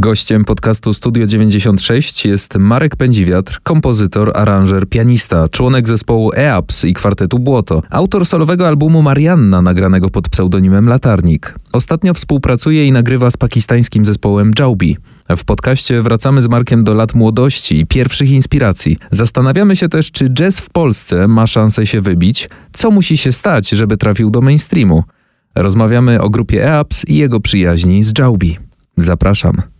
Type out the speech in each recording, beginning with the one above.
Gościem podcastu Studio 96 jest Marek Pędziwiatr, kompozytor, aranżer, pianista, członek zespołu EAPS i kwartetu Błoto, autor solowego albumu Marianna nagranego pod pseudonimem Latarnik. Ostatnio współpracuje i nagrywa z pakistańskim zespołem Jaubi. W podcaście wracamy z Markiem do lat młodości i pierwszych inspiracji. Zastanawiamy się też, czy jazz w Polsce ma szansę się wybić, co musi się stać, żeby trafił do mainstreamu. Rozmawiamy o grupie EAPS i jego przyjaźni z Jaubi. Zapraszam.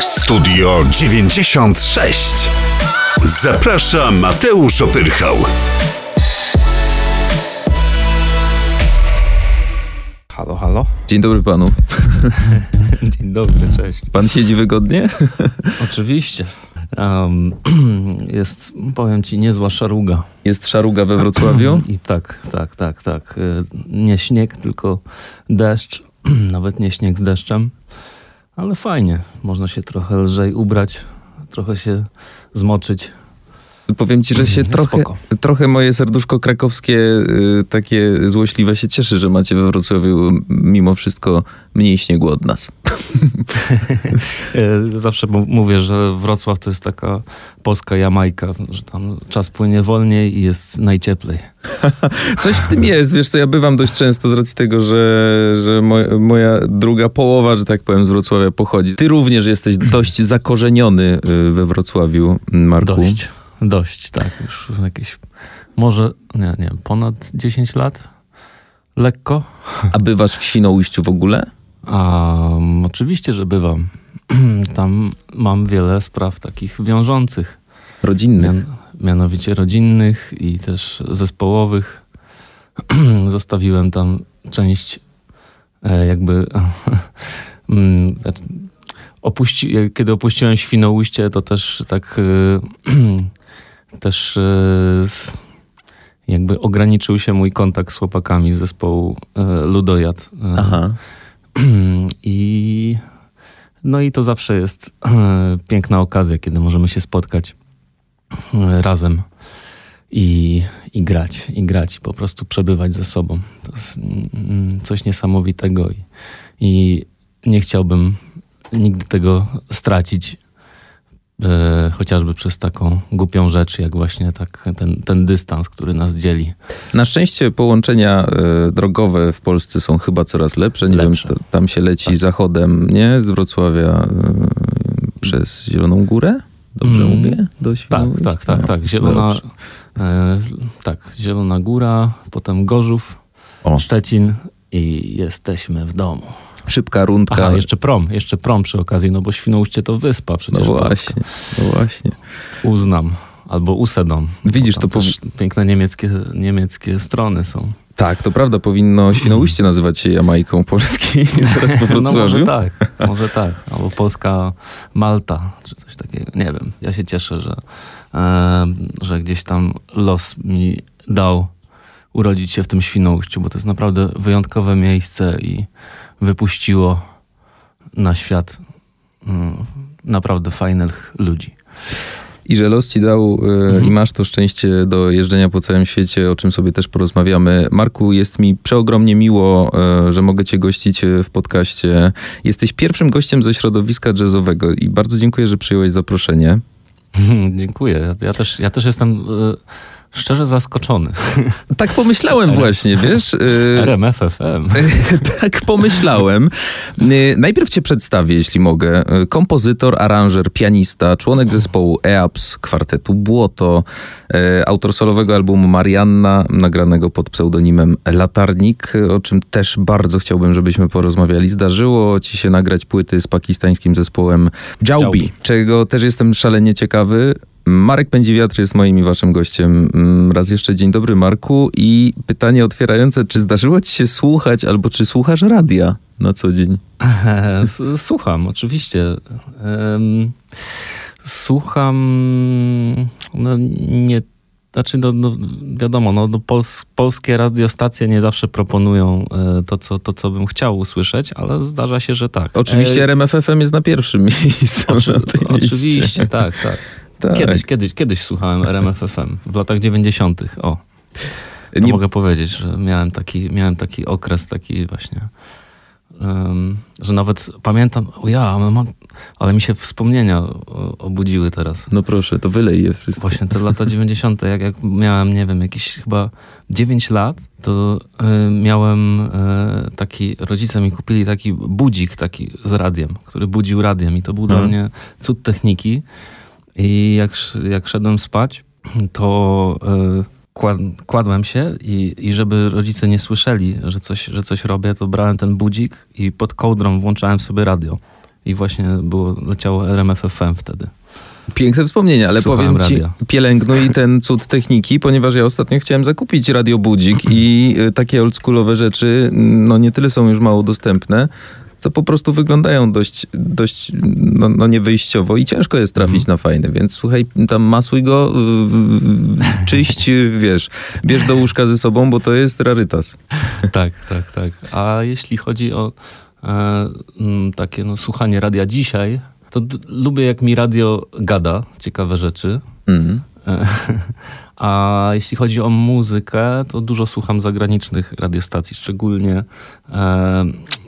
Studio 96. Zaprasza Mateusz Opyrchał. Halo, halo. Dzień dobry panu. Dzień dobry, cześć. Pan siedzi wygodnie? Oczywiście. Um, jest, powiem ci, niezła szaruga. Jest szaruga we Wrocławiu? I tak, tak, tak, tak. Y, Nie śnieg, tylko deszcz. Nawet nie śnieg z deszczem. Ale fajnie. Można się trochę lżej ubrać, trochę się zmoczyć. Powiem ci, że się Jest trochę, spoko. trochę moje serduszko krakowskie y, takie złośliwe się cieszy, że macie we Wrocławiu mimo wszystko mniej śniegu od nas. Y, Zawsze mówię, że Wrocław to jest taka polska Jamajka, że tam czas płynie wolniej i jest najcieplej. Coś w tym jest, wiesz co, ja bywam dość często z racji tego, że, że moja, moja druga połowa, że tak powiem, z Wrocławia pochodzi. Ty również jesteś dość zakorzeniony y, we Wrocławiu, Marku. Dość, dość, tak. Już jakieś, może, nie, nie, ponad 10 lat? Lekko? A bywasz w Świnoujściu w ogóle? A, mm, oczywiście, że bywam. Tam mam wiele spraw takich wiążących, Rodzinnych. mian, mianowicie rodzinnych i też zespołowych. Zostawiłem tam część e, jakby... mm, znaczy, opuści, kiedy opuściłem Świnoujście, to też tak e, też e, jakby ograniczył się mój kontakt z chłopakami z zespołu e, Ludojad. E, Aha. I no i to zawsze jest piękna okazja, kiedy możemy się spotkać razem i, i grać, i grać, i po prostu przebywać ze sobą. To jest mm, coś niesamowitego i, i nie chciałbym nigdy tego stracić. E, chociażby przez taką głupią rzecz, jak właśnie tak ten, ten dystans, który nas dzieli. Na szczęście połączenia e, drogowe w Polsce są chyba coraz lepsze. Nie Lepsze. wiem, tam się leci Tak. zachodem, nie? Z Wrocławia e, przez Zieloną Górę? Dobrze Mm. mówię? Do Tak, Świnoujścia? tak, tak, No, tak. Zielona, tak, Zielona Góra, potem Gorzów, O. Szczecin i jesteśmy w domu. Szybka rundka. Aha, jeszcze prom, jeszcze prom przy okazji, no bo Świnoujście to wyspa no przecież. właśnie, no właśnie. Uznam, albo Usedom. Widzisz, to też piękne niemieckie, niemieckie strony są. Tak, to prawda, powinno Świnoujście nazywać się Jamajką Polski zaraz po No może tak, może tak. Albo Polska Malta, czy coś takiego. Nie wiem. Ja się cieszę, że, e, że gdzieś tam los mi dał urodzić się w tym Świnoujściu, bo to jest naprawdę wyjątkowe miejsce i wypuściło na świat mm, naprawdę fajnych ludzi. I że los ci dał e, i masz to szczęście do jeżdżenia po całym świecie, o czym sobie też porozmawiamy. Marku, jest mi przeogromnie miło, e, że mogę cię gościć e, w podcaście. Jesteś pierwszym gościem ze środowiska jazzowego i bardzo dziękuję, że przyjąłeś zaproszenie. Dziękuję. Ja, też, ja też jestem szczerze zaskoczony. Tak pomyślałem właśnie, wiesz? e, RMFFM. tak pomyślałem. Y, Najpierw cię przedstawię, jeśli mogę. Y, Kompozytor, aranżer, pianista, członek zespołu EAPS, kwartetu Błoto, y, autor solowego albumu Marianna, nagranego pod pseudonimem Latarnik, y, o czym też bardzo chciałbym, żebyśmy porozmawiali. Zdarzyło ci się nagrać płyty z pakistańskim zespołem Jaubi, Jaubi. czego też jestem szalenie ciekawy. Marek Pędziwiatr jest moim i waszym gościem. Mm, Raz jeszcze dzień dobry, Marku. I pytanie otwierające, czy zdarzyło ci się słuchać, albo czy słuchasz radia na co dzień? Słucham, oczywiście. Słucham, no nie, znaczy no, no wiadomo, no, no pols, polskie radiostacje nie zawsze proponują e, to co, to, co bym chciał usłyszeć, ale zdarza się, że tak. Oczywiście E, RMFFM jest na pierwszym miejscu. oczy, na tej liście. oczywiście, tak, tak. Tak. Kiedyś, kiedyś, kiedyś słuchałem RMFFM w latach 90. O. To Nie- mogę powiedzieć, że miałem taki, miałem taki okres, taki właśnie, em, że nawet pamiętam, o ja, ale, mam, ale mi się wspomnienia obudziły teraz. No proszę, to wylej je wszystko. Właśnie te lata 90., jak, jak miałem, nie wiem, jakieś chyba 9 lat, to y, miałem y, taki, rodzice mi kupili taki budzik taki z radiem, który budził radiem i to był dla Mhm. mnie cud techniki. I jak, jak szedłem spać, to kład- kładłem się i, i żeby rodzice nie słyszeli, że coś, że coś robię, to brałem ten budzik i pod kołdrą włączałem sobie radio. I właśnie było, leciało RMF FM wtedy. Piękne wspomnienie, ale Słuchałem powiem ci, radia. pielęgnuj ten cud techniki, ponieważ ja ostatnio chciałem zakupić radiobudzik i y, takie oldschoolowe rzeczy, no nie tyle są już mało dostępne, to po prostu wyglądają dość, dość no, no niewyjściowo i ciężko jest trafić Mhm. na fajny, więc słuchaj, tam masuj go, czyść, wiesz, bierz do łóżka ze sobą, bo to jest rarytas. tak, tak, tak. A jeśli chodzi o e, mm, takie no, słuchanie radia dzisiaj, to lubię jak mi radio gada ciekawe rzeczy. E, A jeśli chodzi o muzykę, to dużo słucham zagranicznych radiostacji, szczególnie e,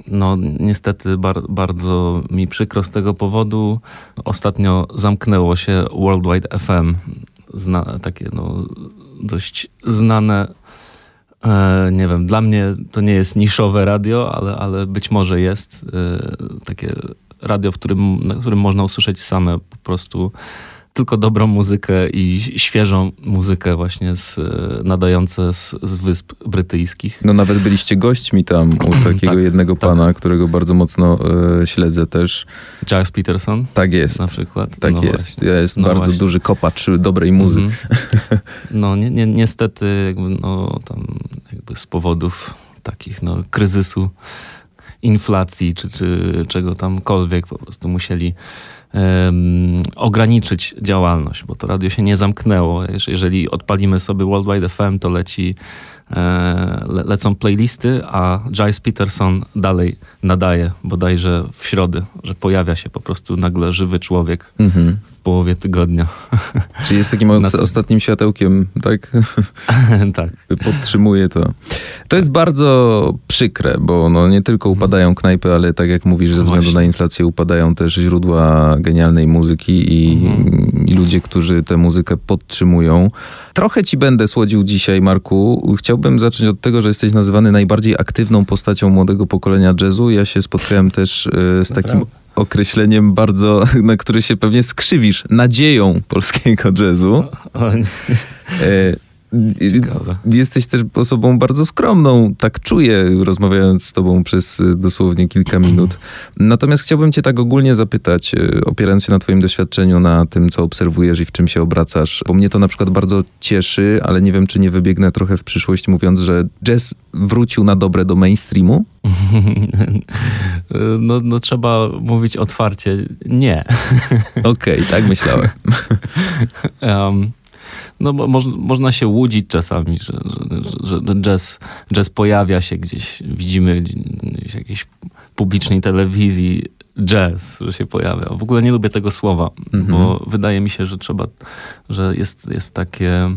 no niestety bar, bardzo mi przykro z tego powodu. Ostatnio zamknęło się Worldwide FM, zna, takie no dość znane E, nie wiem, dla mnie to nie jest niszowe radio, ale, ale być może jest e, takie radio, w którym, na którym można usłyszeć same po prostu tylko dobrą muzykę i świeżą muzykę właśnie z, e, nadające z, z Wysp Brytyjskich. No nawet byliście gośćmi tam u takiego Tak, jednego tak. pana, którego bardzo mocno e, śledzę też. Giles Peterson Tak jest. na przykład. Tak No jest. właśnie. Jest No bardzo właśnie. duży kopacz dobrej muzyki. Mhm. No ni ni niestety jakby, no, tam jakby z powodów takich no, kryzysu, inflacji czy, czy czego tamkolwiek po prostu musieli em, ograniczyć działalność, bo to radio się nie zamknęło. Jeż- Jeżeli odpalimy sobie Worldwide FM, to leci e, le lecą playlisty, a Giles Peterson dalej nadaje, bodajże w środę, że pojawia się po prostu nagle żywy człowiek Mhm. W połowie tygodnia. Czyli jest takim ostatnim światełkiem, tak? tak. Podtrzymuje to. To jest bardzo przykre, bo no nie tylko upadają knajpy, ale tak jak mówisz, ze względu Właśnie. na inflację upadają też źródła genialnej muzyki i, Mhm. i ludzie, którzy tę muzykę podtrzymują. Trochę ci będę słodził dzisiaj, Marku. Chciałbym zacząć od tego, że jesteś nazywany najbardziej aktywną postacią młodego pokolenia jazzu. Ja się spotkałem też e, z takim Naprawdę? Określeniem bardzo, na który się pewnie skrzywisz, nadzieją polskiego jazzu. O, nie. E, Ciekawe. Jesteś też osobą bardzo skromną, tak czuję, rozmawiając z tobą przez y, dosłownie kilka minut. Natomiast chciałbym cię tak ogólnie zapytać, y, opierając się na twoim doświadczeniu, na tym, co obserwujesz i w czym się obracasz, bo mnie to na przykład bardzo cieszy, ale nie wiem, czy nie wybiegnę trochę w przyszłość, mówiąc, że jazz wrócił na dobre do mainstreamu. No, no trzeba mówić otwarcie, nie. Okej, tak myślałem. Em, no bo moż, można się łudzić czasami, że, że, że jazz, jazz pojawia się gdzieś, widzimy w jakiejś publicznej telewizji jazz, że się pojawia. W ogóle nie lubię tego słowa, Mhm. bo wydaje mi się, że trzeba, że jest, jest takie...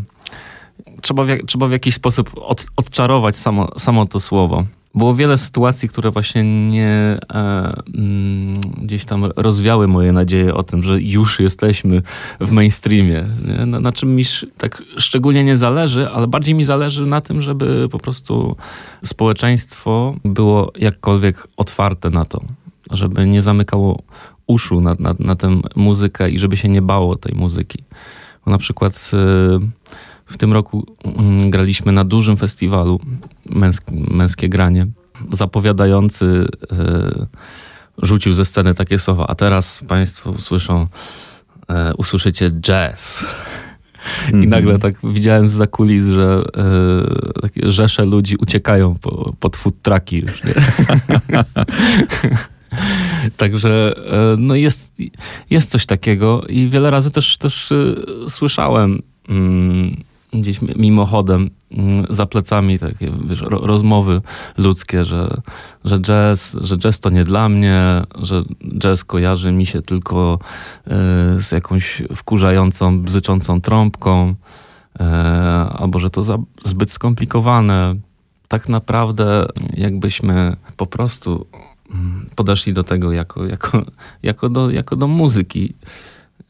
Trzeba w, trzeba w jakiś sposób od, odczarować samo, samo to słowo. Było wiele sytuacji, które właśnie nie e, mm, gdzieś tam rozwiały moje nadzieje o tym, że już jesteśmy w mainstreamie. Nie? Na, na czym mi tak szczególnie nie zależy, ale bardziej mi zależy na tym, żeby po prostu społeczeństwo było jakkolwiek otwarte na to, żeby nie zamykało uszu na, na, na tę muzykę i żeby się nie bało tej muzyki. Bo na przykład e, w tym roku mm, graliśmy na dużym festiwalu męsk, Męskie Granie. Zapowiadający e, rzucił ze sceny takie słowa, a teraz Państwo usłyszą, e, usłyszycie jazz. I nagle tak widziałem z kulis, że e, takie rzesze ludzi uciekają po, pod food trucki już. Także no jest, jest coś takiego i wiele razy też, też słyszałem mm, gdzieś mimochodem mm, za plecami takie wiesz, ro, rozmowy ludzkie, że, że, jazz, że jazz to nie dla mnie, że jazz kojarzy mi się tylko e, z jakąś wkurzającą, bzyczącą trąbką. e, albo że to za, zbyt skomplikowane. Tak naprawdę, jakbyśmy po prostu mm, podeszli do tego jako, jako, jako, do, jako do muzyki,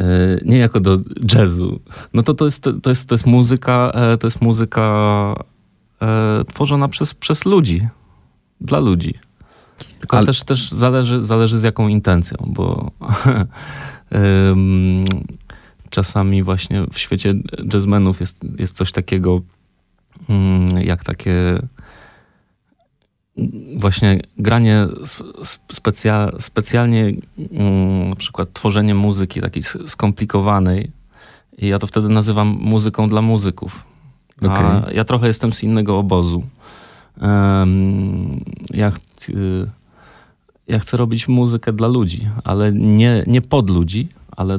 e, nie jako do jazzu, no to to jest, to jest, to jest muzyka, e, to jest muzyka e, tworzona przez, przez ludzi, dla ludzi. Tylko Ale- też, też zależy, zależy z jaką intencją, bo czasami właśnie w świecie jazzmenów jest, jest coś takiego mm, jak takie właśnie granie specja, specjalnie mm, na przykład tworzenie muzyki takiej skomplikowanej i ja to wtedy nazywam muzyką dla muzyków. A Okej. ja trochę jestem z innego obozu. Em, ja, y, ja chcę robić muzykę dla ludzi, ale nie, nie pod ludzi, ale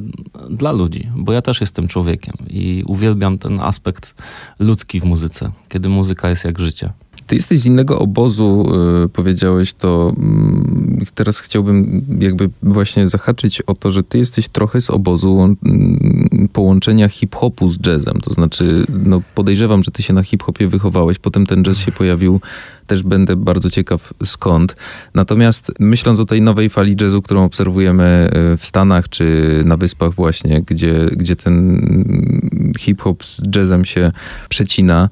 dla ludzi, bo ja też jestem człowiekiem i uwielbiam ten aspekt ludzki w muzyce, kiedy muzyka jest jak życie. Ty jesteś z innego obozu, y, powiedziałeś to. mm, Teraz chciałbym jakby właśnie zahaczyć o to, że ty jesteś trochę z obozu mm, połączenia hip-hopu z jazzem. To znaczy, no podejrzewam, że ty się na hip-hopie wychowałeś, potem ten jazz się pojawił. Też będę bardzo ciekaw skąd. Natomiast myśląc o tej nowej fali jazzu, którą obserwujemy y, w Stanach czy na Wyspach właśnie, gdzie, gdzie ten hip-hop z jazzem się przecina,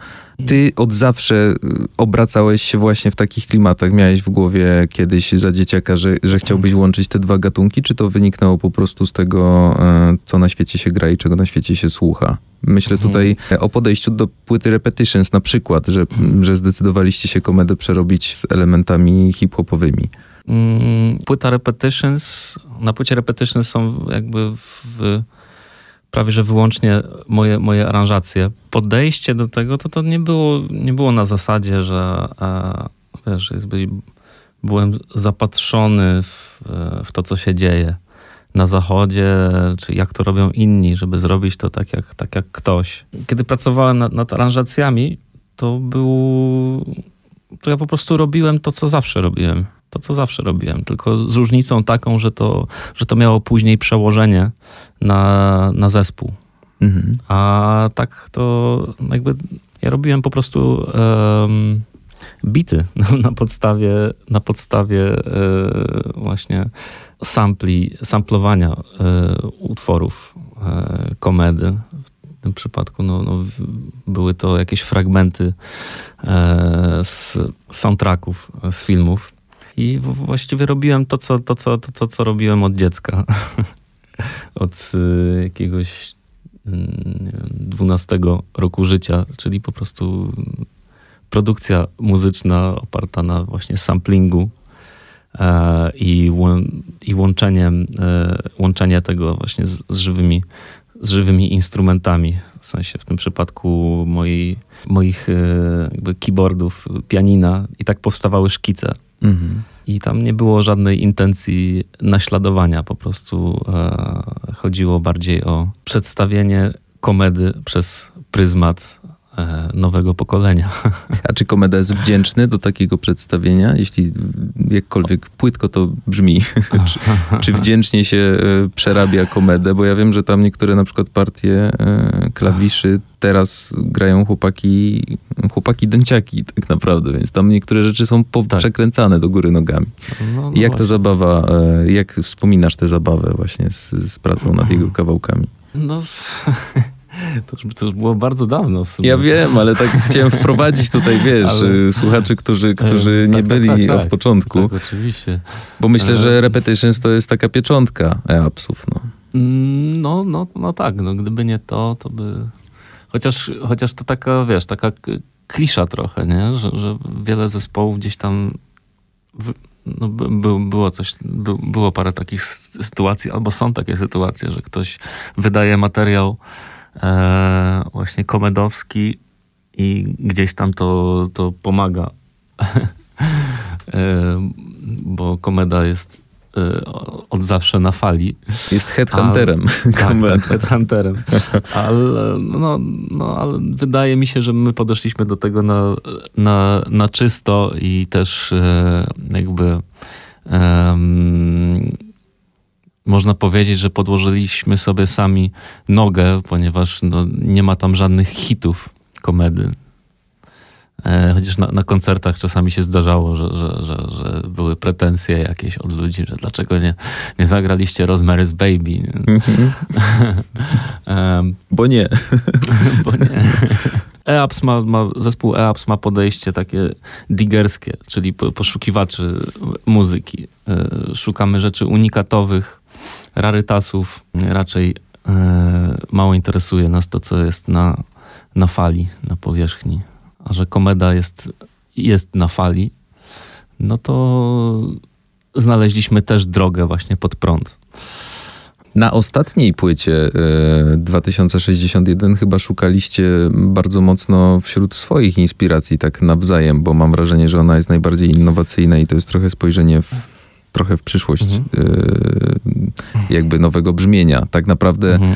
ty od zawsze y, obracałeś się właśnie w takich klimatach. Miałeś w głowie kiedyś za dzieciaka, że, że chciałbyś łączyć te dwa gatunki, czy to wyniknęło po prostu z tego, e, co na świecie się gra i czego na świecie się słucha? Myślę Mhm. tutaj o podejściu do płyty Repetitions na przykład, że, że zdecydowaliście się komedę przerobić z elementami hip-hopowymi. Mm, Płyta Repetitions, na płycie Repetitions są jakby w, prawie że wyłącznie moje, moje aranżacje. Podejście do tego to, to nie, było, nie było na zasadzie, że e, wiesz, jakby byłem zapatrzony w, w to, co się dzieje na zachodzie, czy jak to robią inni, żeby zrobić to tak jak, tak jak ktoś. Kiedy pracowałem nad, nad aranżacjami, to był to ja po prostu robiłem to, co zawsze robiłem. To, co zawsze robiłem, tylko z różnicą taką, że to, że to miało później przełożenie na, na zespół. Mhm. A tak to jakby ja robiłem po prostu em, bity na podstawie, na podstawie e, właśnie sampli, samplowania e, utworów e, komedy. Tym przypadku no, no, były to jakieś fragmenty e, z soundtracków, e, z filmów. I właściwie robiłem to, co, to, co, to, to, co robiłem od dziecka. od y, jakiegoś mm, nie wiem, 12 roku życia, czyli po prostu produkcja muzyczna oparta na właśnie samplingu e, i, łą- i łączeniem, e, łączenie tego właśnie z, z, żywymi, z żywymi instrumentami. W sensie w tym przypadku moi, moich e, jakby keyboardów, pianina i tak powstawały szkice. Mhm. I tam nie było żadnej intencji naśladowania, po prostu e, chodziło bardziej o przedstawienie komedy przez pryzmat nowego pokolenia. A czy komeda jest wdzięczny do takiego przedstawienia? Jeśli jakkolwiek płytko to brzmi, czy, czy wdzięcznie się e, przerabia komedę? Bo ja wiem, że tam niektóre na przykład partie e, klawiszy teraz grają chłopaki, chłopaki dęciaki tak naprawdę, więc tam niektóre rzeczy są Tak. przekręcane do góry nogami. No, no jak ta zabawa, e, jak wspominasz tę zabawę właśnie z, z pracą nad jego kawałkami? No, to, już, to było bardzo dawno w sumie. Ja wiem, ale tak chciałem wprowadzić tutaj, wiesz, Ale- e, słuchaczy, którzy, którzy E, nie tak, tak, byli tak, od tak. początku. Tak, oczywiście. Bo myślę, E. że Repetitions to jest taka pieczątka e-apsów. No. Mm, No, no, no tak, no gdyby nie to, to by... Chociaż, chociaż to taka, wiesz, taka klisza trochę, nie? Że, że wiele zespołów gdzieś tam w, no, by, by, było coś, by, było parę takich sytuacji, albo są takie sytuacje, że ktoś wydaje materiał e, właśnie komedowski i gdzieś tam to, to pomaga. e, bo komeda jest e, od zawsze na fali. Jest headhunterem. Tak, tak, headhunterem. Ale, no, no, ale wydaje mi się, że my podeszliśmy do tego na, na, na czysto i też e, jakby można powiedzieć, że podłożyliśmy sobie sami nogę, ponieważ no, nie ma tam żadnych hitów komedy. E, chociaż na, na, koncertach czasami się zdarzało, że, że, że, że, były pretensje jakieś od ludzi, że dlaczego nie, nie zagraliście Rosemary's Baby. um, bo nie. bo nie. EAPS ma, ma, zespół EAPS ma podejście takie digerskie, czyli poszukiwaczy muzyki. E, szukamy rzeczy unikatowych, rarytasów. Raczej e, mało interesuje nas to, co jest na, na fali, na powierzchni. A że komeda jest, jest na fali, no to znaleźliśmy też drogę właśnie pod prąd. Na ostatniej płycie 2061 e, chyba szukaliście bardzo mocno wśród swoich inspiracji, tak nawzajem, bo mam wrażenie, że ona jest najbardziej innowacyjna i to jest trochę spojrzenie w, trochę w przyszłość mhm. E, jakby nowego brzmienia. Tak naprawdę mhm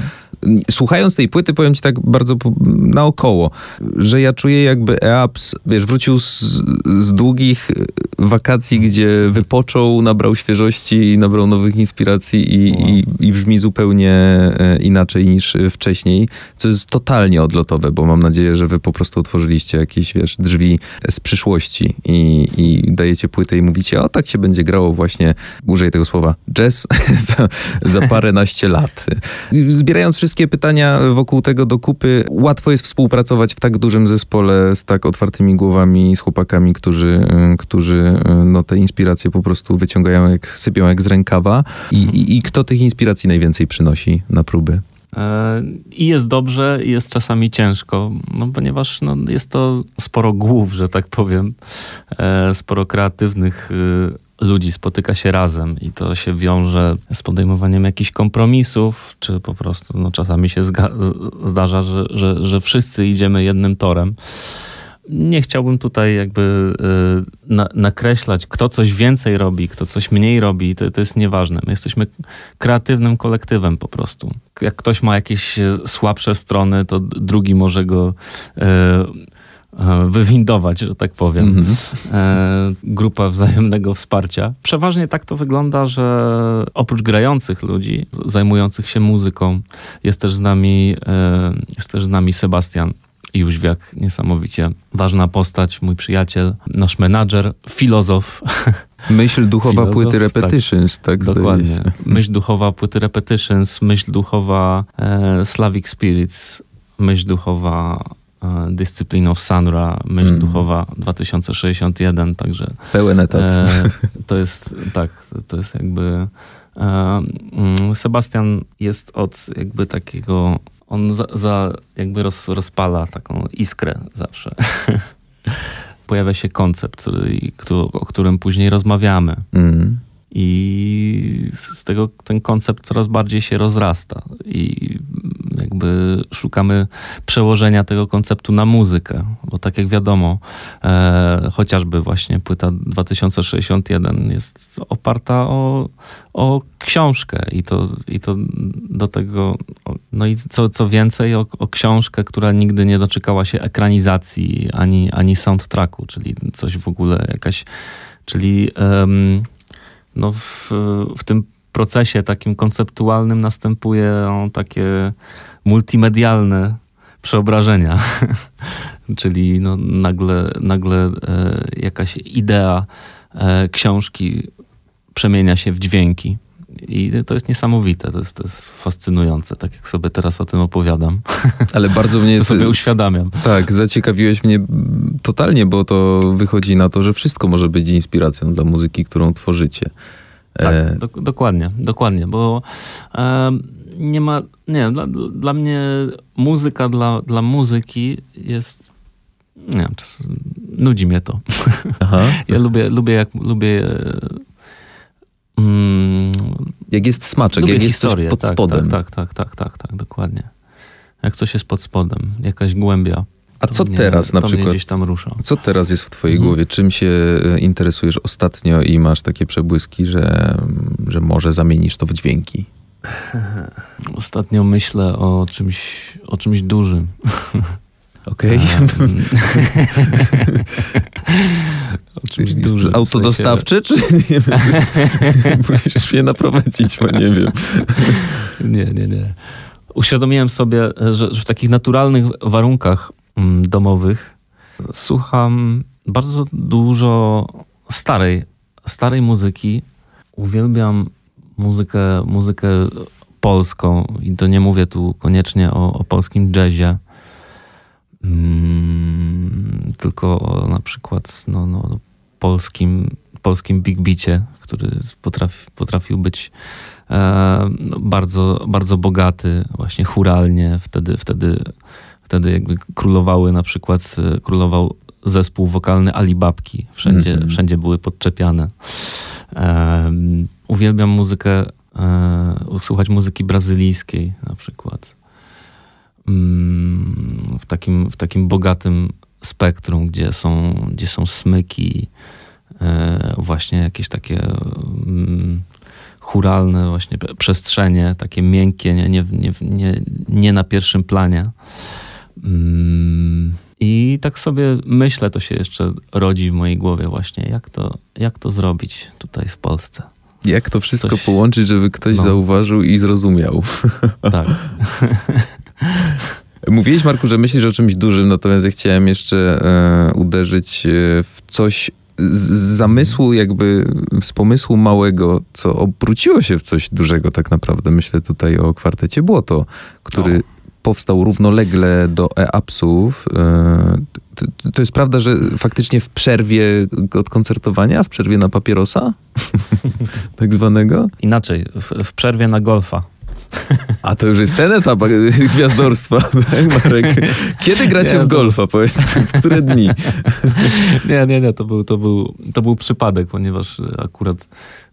słuchając tej płyty, powiem ci tak bardzo naokoło, że ja czuję jakby EAPS, wiesz, wrócił z, z długich wakacji, gdzie wypoczął, nabrał świeżości, nabrał nowych inspiracji i, wow. i, i, brzmi zupełnie e, inaczej niż wcześniej, co jest totalnie odlotowe, bo mam nadzieję, że wy po prostu otworzyliście jakieś, wiesz, drzwi z przyszłości i, i dajecie płytę i mówicie, o tak się będzie grało właśnie, użyję tego słowa, jazz za, za parę naście lat. Zbierając wszystkie pytania wokół tego do kupy, łatwo jest współpracować w tak dużym zespole z tak otwartymi głowami, z chłopakami, którzy, którzy no, te inspiracje po prostu wyciągają, jak sypią jak z rękawa. I, i, i kto tych inspiracji najwięcej przynosi na próby? E, I jest dobrze, i jest czasami ciężko, no, ponieważ no, jest to sporo głów, że tak powiem, e, sporo kreatywnych y, ludzi spotyka się razem i to się wiąże z podejmowaniem jakichś kompromisów, czy po prostu no, czasami się zdarza, że, że, że wszyscy idziemy jednym torem nie chciałbym tutaj jakby y, na, nakreślać, kto coś więcej robi, kto coś mniej robi, to, to jest nieważne. My jesteśmy kreatywnym kolektywem po prostu. Jak ktoś ma jakieś e, słabsze strony, to drugi może go y, wywindować, że tak powiem. Mm -hmm. grupa wzajemnego wsparcia. Przeważnie tak to wygląda, że oprócz grających ludzi, zajmujących się muzyką, jest też z nami, jest też z nami Sebastian, Jóźwiak, niesamowicie ważna postać, mój przyjaciel, nasz menadżer, filozof. Myśl duchowa filozof, płyty Repetitions, tak, tak Dokładnie. Myśl duchowa płyty Repetitions, myśl duchowa e, Slavic Spirits, myśl duchowa e, Discipline of Sanra, myśl mm. duchowa 2061, także... Pełen etat. E, to jest, tak, to jest jakby... E, mm, Sebastian jest od jakby takiego on za, za jakby roz, rozpala taką iskrę zawsze. Pojawia się koncept, o którym później rozmawiamy. Mm. I z tego ten koncept coraz bardziej się rozrasta. I jakby szukamy przełożenia tego konceptu na muzykę, bo tak jak wiadomo, e, chociażby właśnie płyta 2061 jest oparta o, o książkę i to, i to do tego, no i co, co więcej, o, o książkę, która nigdy nie doczekała się ekranizacji ani, ani soundtracku, czyli coś w ogóle jakaś, czyli um, no w, w tym procesie takim konceptualnym następują takie multimedialne przeobrażenia. Czyli no nagle, nagle e, jakaś idea e, książki przemienia się w dźwięki. I to jest niesamowite, to jest, to jest fascynujące, tak jak sobie teraz o tym opowiadam. Ale bardzo mnie... to sobie uświadamiam. Tak, zaciekawiłeś mnie totalnie, bo to wychodzi na to, że wszystko może być inspiracją dla muzyki, którą tworzycie. Tak, e... do, dokładnie, dokładnie, bo e, nie ma, nie dla, dla mnie muzyka dla, dla muzyki jest, nie wiem, czas, nudzi mnie to. Aha. ja lubię, lubię jak, lubię mm, jak jest smaczek, lubię jak historię. jest coś pod tak, spodem. Tak, tak, tak, tak, tak, tak, dokładnie. Jak coś jest pod spodem, jakaś głębia. A co mnie, teraz na przykład? gdzieś tam rusza. Co teraz jest w twojej mhm. głowie? Czym się e, interesujesz ostatnio i masz takie przebłyski, że, że może zamienisz to w dźwięki? Ostatnio myślę o czymś, o czymś dużym. Okej. Okay. Autodostawczy, czy nie wiem, czy musisz mnie naprowadzić, bo nie wiem. nie, nie, nie. Uświadomiłem sobie, że, że w takich naturalnych warunkach mm, domowych słucham bardzo dużo starej, starej muzyki. Uwielbiam muzykę, muzykę polską i to nie mówię tu koniecznie o, o polskim jazzie, mm, tylko o na przykład no, no, polskim, polskim big beacie, który potrafi, potrafił być e, no, bardzo, bardzo bogaty, właśnie churalnie. Wtedy, wtedy, wtedy jakby królowały na przykład, e, królował zespół wokalny Alibabki. Wszędzie, mm -hmm. wszędzie były podczepiane. E, uwielbiam muzykę e, słuchać muzyki brazylijskiej na przykład. Mm, w takim, w takim bogatym spektrum, gdzie są, gdzie są smyki, e, właśnie jakieś takie mm, churalne właśnie przestrzenie, takie miękkie, nie, nie, nie, nie na pierwszym planie. Mm, I tak sobie myślę, to się jeszcze rodzi w mojej głowie właśnie, jak to, jak to zrobić tutaj w Polsce. Jak to wszystko Coś... połączyć, żeby ktoś no. zauważył i zrozumiał. Tak. Mówiłeś, Marku, że myślisz o czymś dużym, natomiast ja chciałem jeszcze e, uderzyć e, w coś z zamysłu, jakby z pomysłu małego, co obróciło się w coś dużego tak naprawdę. Myślę tutaj o kwartecie Błoto, który no. Powstał równolegle do e-apsów. E, to jest prawda, że faktycznie w przerwie od koncertowania, w przerwie na papierosa, tak zwanego? Inaczej, w, w przerwie na golfa. A to już jest ten etap gwiazdorstwa, tak Marek? Kiedy gracie nie, w golfa, powiedz, w które dni? Nie, nie, nie, to był, to był, to był przypadek, ponieważ akurat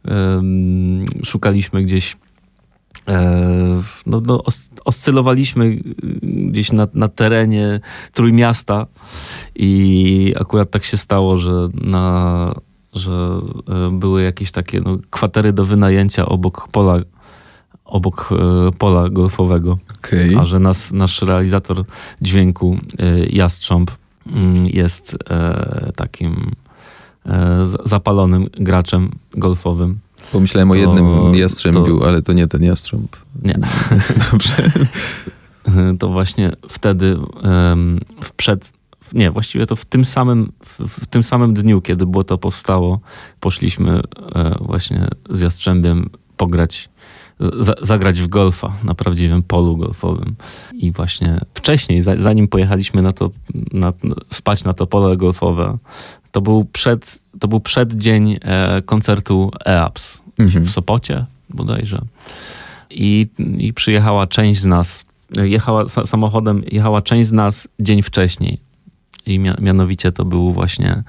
um, szukaliśmy gdzieś e, no, no, oscylowaliśmy gdzieś na, na terenie Trójmiasta i akurat tak się stało, że na że e, były jakieś takie no, kwatery do wynajęcia obok pola obok e, pola golfowego. Okay. A że nas, nasz realizator dźwięku, e, Jastrząb, mm, jest e, takim zapalonym graczem golfowym. Pomyślałem o jednym jastrzębiu, to, ale to nie ten jastrząb. Nie. Dobrze. To właśnie wtedy w przed, nie, właściwie to w tym samym, w, tym samym dniu, kiedy było to powstało, poszliśmy właśnie z Jastrzębiem pograć zagrać w golfa na prawdziwym polu golfowym. I właśnie wcześniej, zanim pojechaliśmy na to, na, spać na to pole golfowe, to był przed, to był przeddzień e, koncertu EAPS mhm. w Sopocie bodajże. I, I przyjechała część z nas, jechała samochodem, jechała część z nas dzień wcześniej. I mianowicie to był właśnie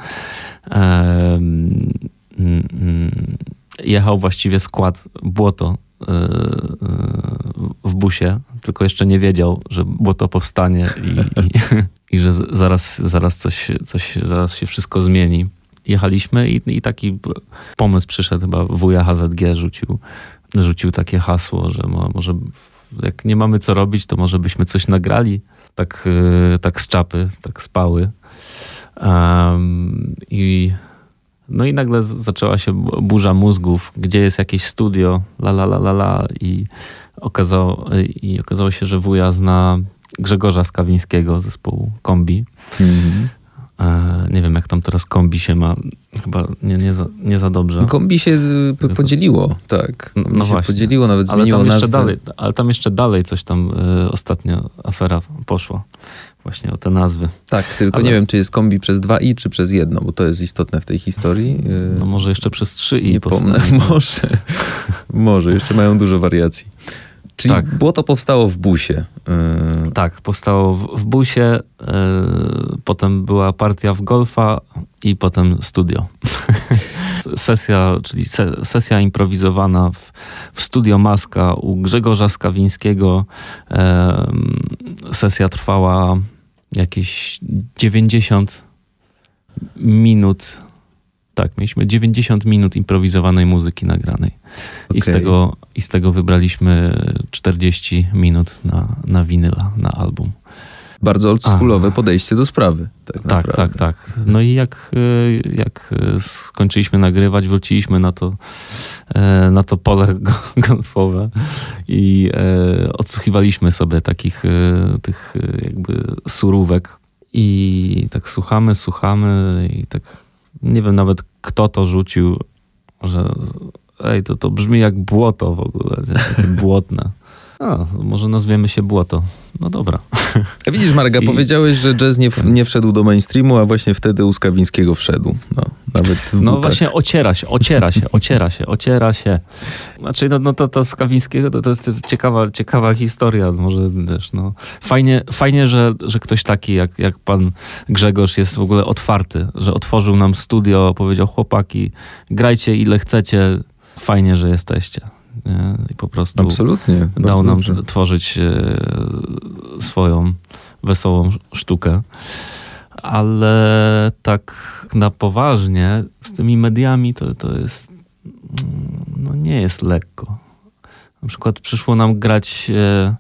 e, jechał właściwie skład Błoto w busie, tylko jeszcze nie wiedział, że błoto powstanie i, i, i że zaraz, zaraz coś, coś, zaraz się wszystko zmieni. Jechaliśmy i, i taki pomysł przyszedł, chyba wuja HZG rzucił, rzucił takie hasło, że może jak nie mamy co robić, to może byśmy coś nagrali, tak, tak z czapy, tak spały. Um, I no i nagle zaczęła się burza mózgów, gdzie jest jakieś studio, la la la la la i okazało, i okazało się, że wuja zna Grzegorza Skawińskiego zespołu Kombi. Mm-hmm. E, nie wiem, jak tam teraz kombi się ma. Chyba nie, nie, za, nie za dobrze. Kombi się y, podzieliło, tak. Kombi no się właśnie. podzieliło, nawet ale zmieniło nazwę. Dalej, ale tam jeszcze dalej coś tam y, ostatnio afera poszła właśnie o te nazwy. Tak, tylko Ale... nie wiem, czy jest kombi przez dwa i, czy przez jedno, bo to jest istotne w tej historii. No może jeszcze przez trzy i. Nie pomnę, może. może, jeszcze mają dużo wariacji. Czyli tak. było to powstało w busie. Yy... Tak, powstało w, w busie, yy, potem była partia w golfa i potem studio. sesja, czyli se, sesja improwizowana w, w studio Maska u Grzegorza Skawińskiego. Yy, sesja trwała jakieś 90 minut. Tak, mieliśmy 90 minut improwizowanej muzyki nagranej. Okay. I, z tego, I z tego wybraliśmy 40 minut na, na winyla, na album. Bardzo oldschoolowe podejście do sprawy. Tak, tak, tak, tak. No i jak, y, jak y, skończyliśmy nagrywać, wróciliśmy na to, e, na to pole golfowe i e, odsłuchiwaliśmy sobie takich e, tych jakby surówek i tak słuchamy, słuchamy i tak nie wiem nawet kto to rzucił, że ej, to, to brzmi jak błoto w ogóle, nie? takie błotne. A, może nazwiemy się Błoto. No dobra. Widzisz, Marga, I... powiedziałeś, że jazz nie, nie wszedł do mainstreamu, a właśnie wtedy u Skawińskiego wszedł. No, nawet no właśnie ociera się, ociera się, ociera się, ociera się. Znaczy, no, no to, to Skawińskiego to, to jest ciekawa, ciekawa historia. Może też, no. Fajnie, fajnie że, że ktoś taki jak, jak pan Grzegorz jest w ogóle otwarty, że otworzył nam studio, powiedział chłopaki, grajcie ile chcecie, fajnie, że jesteście nie? i po prostu Absolutnie, dał nam dobrze. tworzyć e, swoją wesołą sztukę. Ale tak na poważnie z tymi mediami to, to jest no nie jest lekko. Na przykład przyszło nam grać e,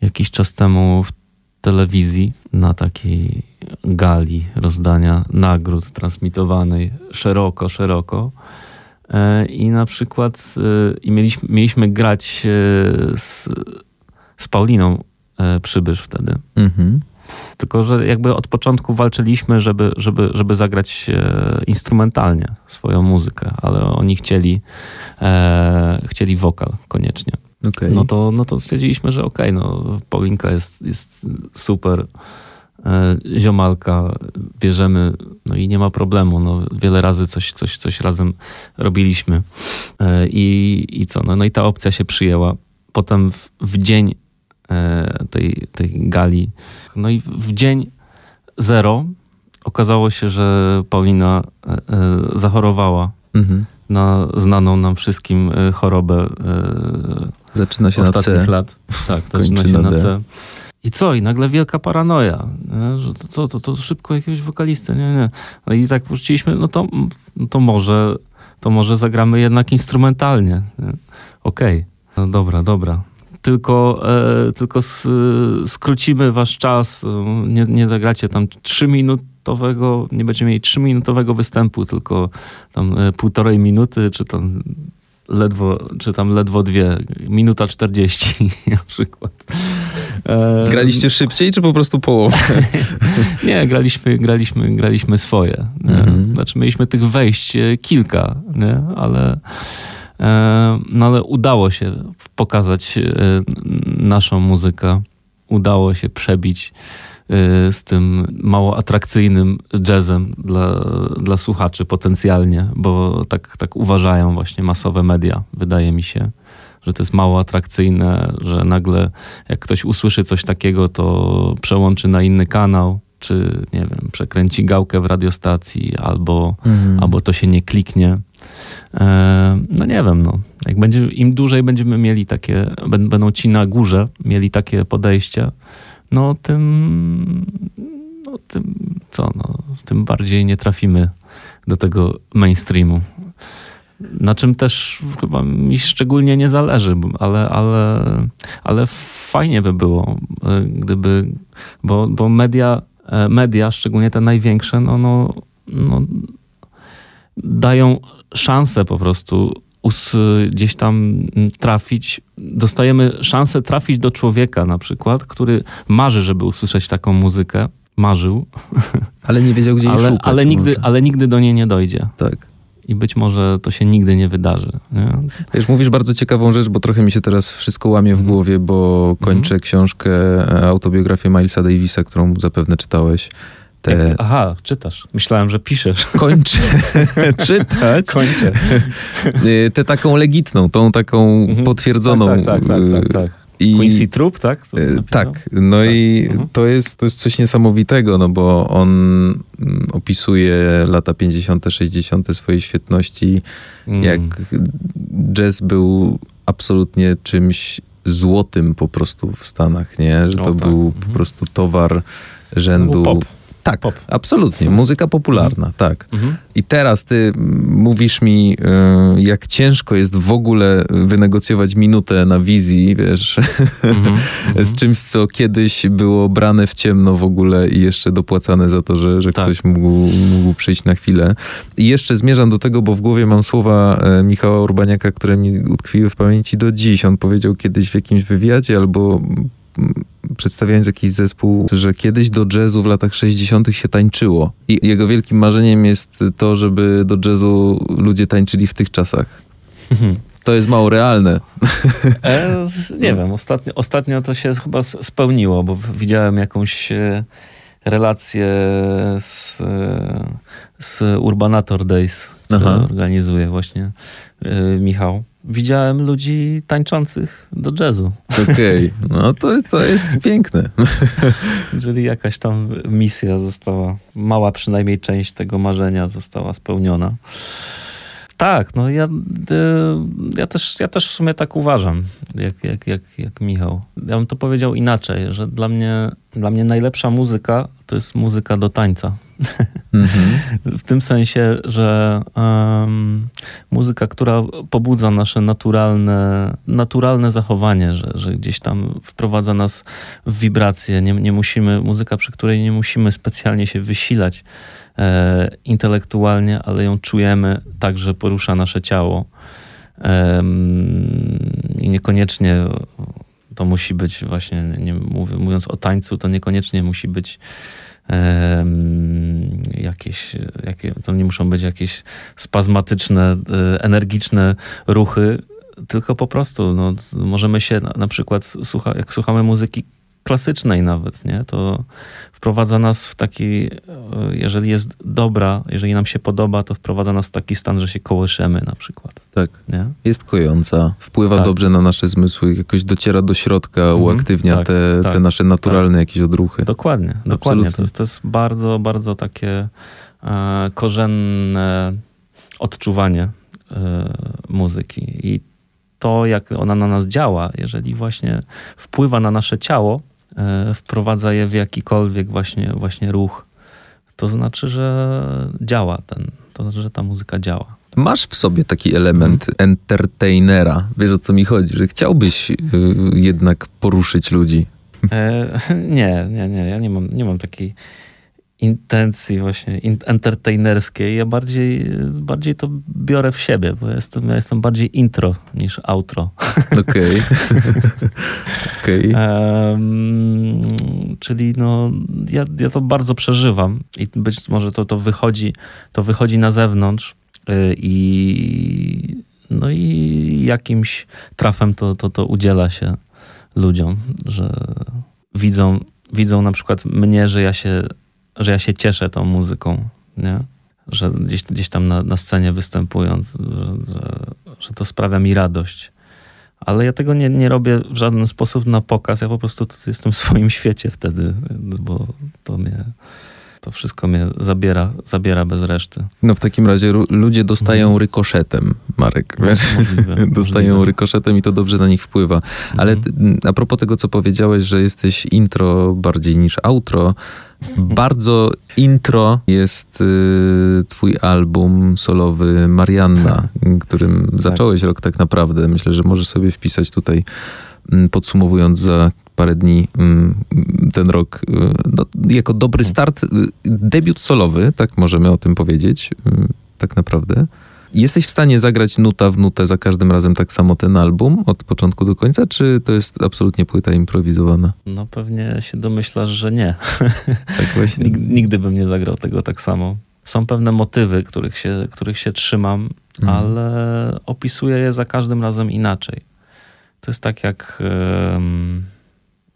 jakiś czas temu w telewizji na takiej gali rozdania nagród transmitowanej szeroko, szeroko. E, I na przykład e, i mieliśmy, mieliśmy grać e, z, z Pauliną Przybysz wtedy. Mhm. Tylko, że jakby od początku walczyliśmy, żeby, żeby, żeby zagrać instrumentalnie swoją muzykę, ale oni chcieli, e, chcieli wokal koniecznie. Okay. No, to, no to stwierdziliśmy, że okej, okay, no Paulinka jest, jest super ziomalka, bierzemy, no i nie ma problemu. No, wiele razy coś, coś, coś razem robiliśmy. E, I, i co? No, no i ta opcja się przyjęła. Potem w, w dzień e, tej, tej gali, no i w dzień zero okazało się, że Paulina zachorowała mhm. na znaną nam wszystkim chorobę Zaczyna się ostatnich na C. lat. Tak, zaczyna się na C. I co? I nagle wielka paranoja, nie? że to, co, to, to szybko jakiegoś wokalistę, nie, nie. No i tak wróciliśmy, no to, no to może to może zagramy jednak instrumentalnie. Okej, okay. no dobra, dobra. Tylko, e, tylko s, skrócimy wasz czas, nie, nie zagracie tam trzyminutowego, nie będziemy mieli trzyminutowego występu, tylko tam e, półtorej minuty, czy tam ledwo, czy tam ledwo dwie, minuta czterdzieści na przykład. Graliście szybciej, czy po prostu połowę? nie, graliśmy, graliśmy, graliśmy swoje. Mhm. Znaczy mieliśmy tych wejść e, kilka, nie? Ale, e, no ale udało się pokazać e, naszą muzykę. Udało się przebić z tym mało atrakcyjnym jazzem dla, dla słuchaczy potencjalnie, bo tak, tak uważają właśnie masowe media, wydaje mi się że to jest mało atrakcyjne, że nagle jak ktoś usłyszy coś takiego, to przełączy na inny kanał, czy nie wiem, przekręci gałkę w radiostacji, albo, mhm. albo to się nie kliknie. E, no nie wiem, no. Jak będzie, im dłużej będziemy mieli takie, będą ci na górze mieli takie podejście, no tym, no tym co, no, tym bardziej nie trafimy do tego mainstreamu. Na czym też chyba mi szczególnie nie zależy, ale, ale, ale fajnie by było, e, gdyby, bo, bo media, e, media, szczególnie te największe, no, no, no dają szansę po prostu us, gdzieś tam trafić. Dostajemy szansę trafić do człowieka na przykład, który marzy, żeby usłyszeć taką muzykę. Marzył. Ale nie wiedział, gdzie jej ale, szukać. Ale nigdy, ale nigdy do niej nie dojdzie. Tak i być może to się nigdy nie wydarzy. Nie? Wiesz, mówisz bardzo ciekawą rzecz, bo trochę mi się teraz wszystko łamie w mhm. głowie, bo kończę mm. książkę, e, autobiografię Milesa Davisa, którą zapewne czytałeś. Te... Aha, czytasz. Myślałem, że piszesz. Kończę czytać. Kończę. E, tę taką legitną, tą taką mhm. potwierdzoną. Tak, tak, tak, tak, tak. tak. I, Quincy tak? E, tak, no tak. i mhm. to, jest, to jest coś niesamowitego, no bo on mm, opisuje lata 50., 60. swojej świetności, mm. jak jazz był absolutnie czymś złotym po prostu w Stanach, nie? Że to o, tak. był mhm. po prostu towar rzędu... To pop. Tak, Pop. absolutnie. Muzyka popularna, tak. Mhm. I teraz ty mówisz mi, y, jak ciężko jest w ogóle wynegocjować minutę na wizji, wiesz, Mhm. z czymś, co kiedyś było brane w ciemno w ogóle i jeszcze dopłacane za to, że, że Tak. ktoś mógł, mógł przyjść na chwilę. I jeszcze zmierzam do tego, bo w głowie mam słowa e, Michała Urbaniaka, które mi utkwiły w pamięci do dziś. On powiedział kiedyś w jakimś wywiadzie albo przedstawiając jakiś zespół, że kiedyś do jazzu w latach 60. się tańczyło. I jego wielkim marzeniem jest to, żeby do jazzu ludzie tańczyli w tych czasach. Mhm. To jest mało realne. E, nie wiem, ostatnio, ostatnio to się chyba spełniło, bo widziałem jakąś e, relację z, e, z Urbanator Days, które Aha. organizuje właśnie e, Michał. Widziałem ludzi tańczących do jazzu, Okej, no to, to jest piękne. czyli jakaś tam misja została, mała przynajmniej część tego marzenia została spełniona. Tak, no ja, e, ja, też, ja też w sumie tak uważam, jak, jak, jak, jak Michał. Ja bym to powiedział inaczej, że dla mnie, dla mnie najlepsza muzyka to jest muzyka do tańca. Mhm. W tym sensie, że em, muzyka, która pobudza nasze naturalne, naturalne zachowanie, że, że gdzieś tam wprowadza nas w wibracje. Nie, nie musimy, muzyka, przy której nie musimy specjalnie się wysilać e, intelektualnie, ale ją czujemy tak, że porusza nasze ciało. Em, I niekoniecznie to musi być właśnie, nie, mówiąc o tańcu, to niekoniecznie musi być jakieś, jakie, to nie muszą być jakieś spazmatyczne, e, energiczne ruchy, tylko po prostu no, możemy się na, na przykład, słucha, jak słuchamy muzyki klasycznej nawet, nie, to wprowadza nas w taki, e, jeżeli jest dobra, jeżeli nam się podoba, to wprowadza nas w taki stan, że się kołyszemy na przykład, Tak. nie? Jest kojąca, wpływa Tak. dobrze na nasze zmysły, jakoś dociera do środka, Mhm, uaktywnia tak, te, tak, te nasze naturalne jakieś odruchy. Dokładnie, dokładnie. Absolutnie. To jest, to jest bardzo, bardzo takie e, korzenne odczuwanie e, muzyki. I to, jak ona na nas działa, jeżeli właśnie wpływa na nasze ciało, wprowadza je w jakikolwiek właśnie, właśnie ruch, to znaczy, że działa ten, to znaczy, że ta muzyka działa. Masz w sobie taki element entertainera. Wiesz o co mi chodzi, że chciałbyś y, jednak poruszyć ludzi. E, nie, nie, nie. Ja nie mam, nie mam takiej intencji właśnie in, entertainerskiej. Ja bardziej, bardziej to biorę w siebie, bo ja jestem, ja jestem bardziej intro niż outro. Okej. Okej. Em, czyli no, ja, ja to bardzo przeżywam i być może to, to, wychodzi, to wychodzi na zewnątrz y, i no i jakimś trafem to, to, to udziela się ludziom, że widzą, widzą na przykład mnie, że ja się, że ja się cieszę tą muzyką, nie? Że gdzieś, gdzieś tam na, na scenie występując, że, że, że to sprawia mi radość. Ale ja tego nie, nie robię w żaden sposób na pokaz. Ja po prostu jestem w swoim świecie wtedy, bo to mnie, to wszystko mnie zabiera, zabiera bez reszty. No w takim razie ludzie dostają rykoszetem, Marek. Wiesz? Możliwe, Dostają możliwe. rykoszetem i to dobrze na nich wpływa. Ale Mhm. a propos tego, co powiedziałeś, że jesteś intro bardziej niż outro, bardzo intro jest y, twój album solowy Marianna, którym zacząłeś rok tak naprawdę. Myślę, że możesz sobie wpisać tutaj, podsumowując za parę dni mm, ten rok, y, no, jako dobry start, y, debiut solowy, tak możemy o tym powiedzieć, y, tak naprawdę. Jesteś w stanie zagrać nuta w nutę za każdym razem tak samo ten album od początku do końca, czy to jest absolutnie płyta improwizowana? No pewnie się domyślasz, że nie. Tak właśnie. Nig- Nigdy bym nie zagrał tego tak samo. Są pewne motywy, których się, których się trzymam, Mhm. ale opisuję je za każdym razem inaczej. To jest tak jak.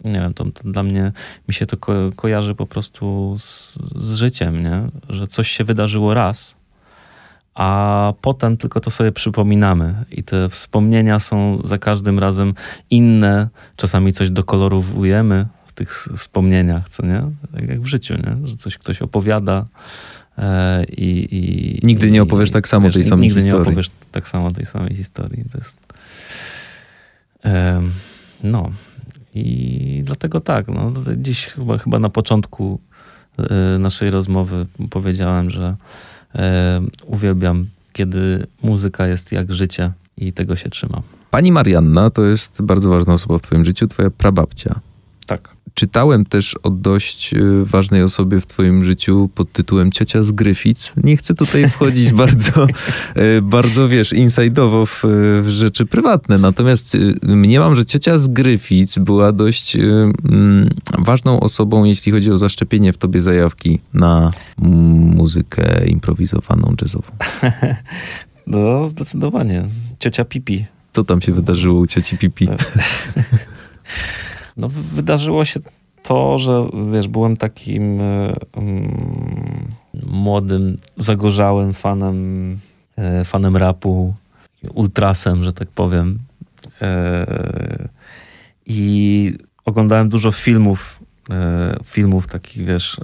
Nie wiem, to, to dla mnie mi się to ko- kojarzy po prostu z, z życiem, nie? Że coś się wydarzyło raz, a potem tylko to sobie przypominamy. I te wspomnienia są za każdym razem inne. Czasami coś dokolorowujemy w tych wspomnieniach, co nie? Tak jak w życiu, nie? Że coś ktoś opowiada. e, I, i, Nigdy nie i- opowiesz tak samo tej ni- samej nigdy historii. nie opowiesz tak samo tej samej historii. To jest. em, no. I dlatego tak, no, to gdzieś chyba, chyba na początku e, naszej rozmowy powiedziałem, że e, uwielbiam, kiedy muzyka jest jak życie i tego się trzymam. Pani Marianna to jest bardzo ważna osoba w twoim życiu, twoja prababcia. Tak. Czytałem też o dość y, ważnej osobie w twoim życiu pod tytułem Ciocia z Gryfic. Nie chcę tutaj wchodzić bardzo, y, bardzo wiesz, insajdowo w, w rzeczy prywatne. Natomiast y, mniemam, że ciocia z Gryfic była dość mm, ważną osobą, jeśli chodzi o zaszczepienie w tobie zajawki na muzykę improwizowaną, jazzową. No, zdecydowanie. Ciocia Pipi. Co tam się wydarzyło u cioci Pipi? No, wydarzyło się to, że wiesz, byłem takim um, młodym, zagorzałym fanem, e, fanem rapu, ultrasem, że tak powiem. E, I oglądałem dużo filmów, e, filmów takich, wiesz,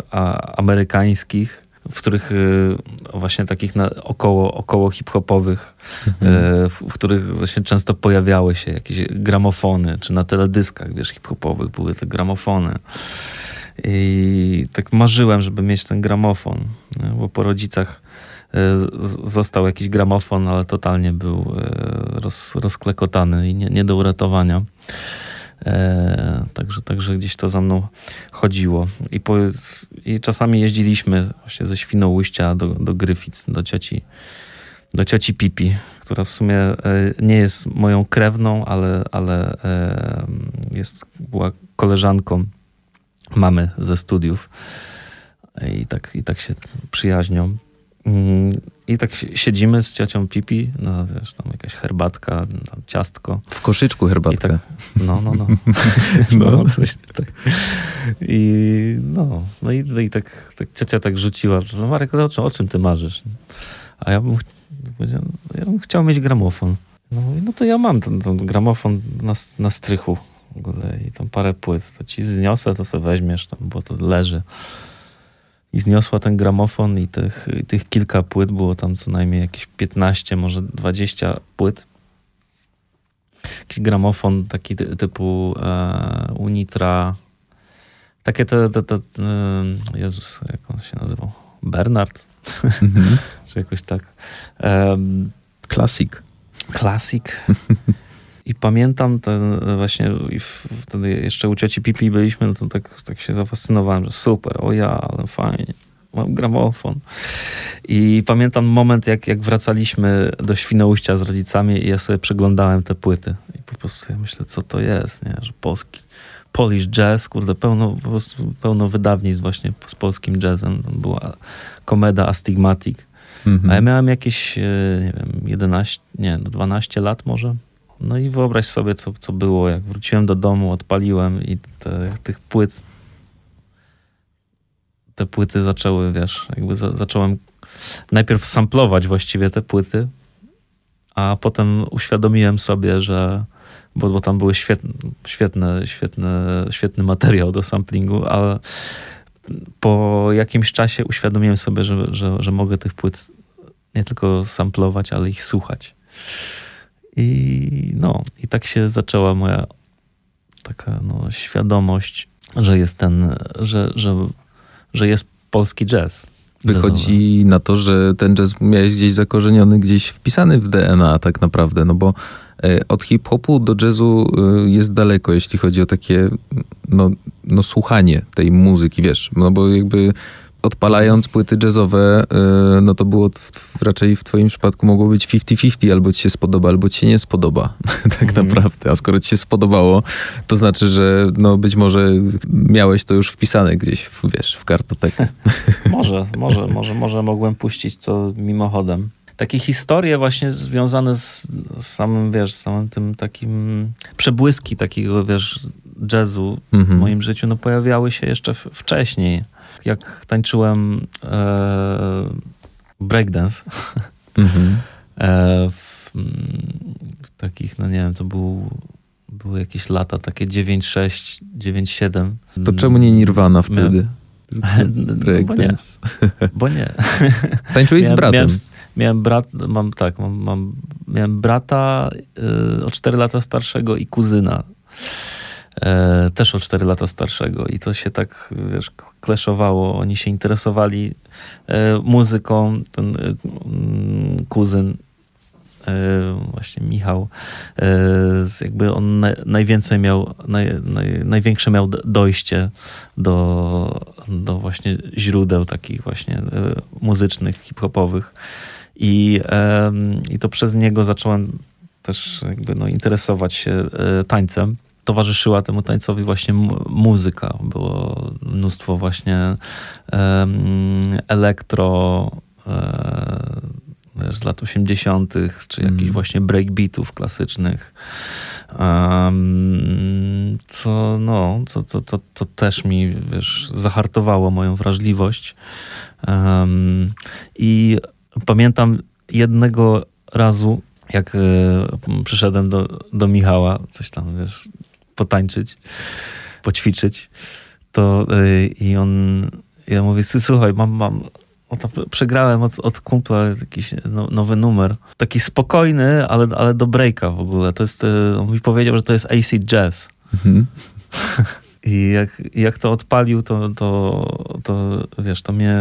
amerykańskich w których y, właśnie takich na, około, około hip-hopowych, mhm. Y, w, w, których właśnie często pojawiały się jakieś gramofony, czy na teledyskach, wiesz, hip-hopowych były te gramofony. I tak marzyłem, żeby mieć ten gramofon, nie? bo po rodzicach y, został jakiś gramofon, ale totalnie był roz, rozklekotany i nie, nie do uratowania. E, także, także gdzieś to za mną chodziło. I, po, I czasami jeździliśmy właśnie ze Świnoujścia do, do Gryfic, do cioci, do cioci Pipi, która w sumie e, nie jest moją krewną, ale, ale e, jest, była koleżanką mamy ze studiów. I tak, I tak się przyjaźnią. Mm, I tak siedzimy z ciocią Pipi, no wiesz, tam jakaś herbatka, tam ciastko. W koszyczku herbatka. Tak, no, no, no. no, no coś, tak. I no, no i, no i tak, tak ciocia tak rzuciła, no Marek, o czym, o czym ty marzysz? A ja bym, ja bym chciał mieć gramofon. No, no to ja mam ten, ten gramofon na, na strychu w ogóle i tam parę płyt, to ci zniosę, to sobie weźmiesz tam, bo to leży i zniosła ten gramofon i tych, i tych kilka płyt, było tam co najmniej jakieś 15, może 20 płyt. Jakiś gramofon taki typu e, Unitra, takie te, te, te, e, Jezus, jak on się nazywał? Bernard? Mhm. Czy jakoś tak. Klasik. Klasik. I pamiętam ten właśnie, wtedy jeszcze u cioci Pipi byliśmy, no to tak, tak się zafascynowałem, że super, o ja, ale fajnie, mam gramofon. I pamiętam moment, jak, jak wracaliśmy do Świnoujścia z rodzicami i ja sobie przeglądałem te płyty. I po prostu ja myślę, co to jest, nie? że polski, Polish jazz, kurde, pełno, po prostu pełno wydawnictw właśnie z polskim jazzem. Tam była komeda Astigmatic. Mhm. A ja miałem jakieś, e, nie wiem, 11, nie, 12 lat może. No i wyobraź sobie, co, co było, jak wróciłem do domu, odpaliłem i te, tych płyt, te płyty zaczęły, wiesz, jakby za, zacząłem najpierw samplować właściwie te płyty, a potem uświadomiłem sobie, że bo, bo tam były świetne, świetne, świetne, świetny materiał do samplingu, ale po jakimś czasie uświadomiłem sobie, że, że, że mogę tych płyt nie tylko samplować, ale ich słuchać. I no, i tak się zaczęła moja taka no, świadomość, że jest ten, że, że, że jest polski jazz. Wychodzi na to, że ten jazz miałeś gdzieś zakorzeniony, gdzieś wpisany w DNA tak naprawdę, no bo e, od hip-hopu do jazzu e, jest daleko, jeśli chodzi o takie no, no słuchanie tej muzyki, wiesz, no bo jakby odpalając płyty jazzowe, y, no to było raczej w twoim przypadku mogło być 50-50, albo ci się spodoba, albo ci się nie spodoba, tak mhm. naprawdę. A skoro ci się spodobało, to znaczy, że no być może miałeś to już wpisane gdzieś, w, wiesz, w kartotekę. może, może, może, może mogłem puścić to mimochodem takie historie właśnie związane z, samym, wiesz, samym tym takim przebłyski takiego, wiesz, jazzu w moim życiu, no pojawiały się jeszcze wcześniej jak tańczyłem e, breakdance mhm. e, w, w, takich, no nie wiem, to był, były jakieś lata takie 9-6, 9-7. To czemu nie Nirvana wtedy? Breakdance. No bo nie. Bo nie. Tańczyłeś z bratem? Miałem, miałem brat, mam tak, mam, mam miałem brata y, o 4 lata starszego i kuzyna e, też o 4 lata starszego i to się tak, wiesz, kleszowało. Oni się interesowali e, muzyką, ten e, kuzyn e, właśnie Michał, jakby on na, najwięcej miał, naj, naj, największe miał dojście do, do właśnie źródeł takich właśnie muzycznych, hip-hopowych. I, I to przez niego zacząłem też jakby no, interesować się tańcem. Towarzyszyła temu tańcowi właśnie muzyka. Było mnóstwo właśnie um, elektro e, z lat 80., czy jakichś mm. właśnie breakbeatów klasycznych. Um, co, no, co, co, co, co też mi wiesz, zahartowało moją wrażliwość. Um, I pamiętam jednego razu, jak y, przyszedłem do, do Michała, coś tam, wiesz, potańczyć, poćwiczyć, to y, i on, ja mówię, słuchaj, mam, mam, przegrałem od, od kumpla jakiś no, nowy numer. Taki spokojny, ale, ale do breaka w ogóle. To jest, y, on mi powiedział, że to jest AC Jazz. Mhm. I jak, jak to odpalił, to, to, to wiesz, to mnie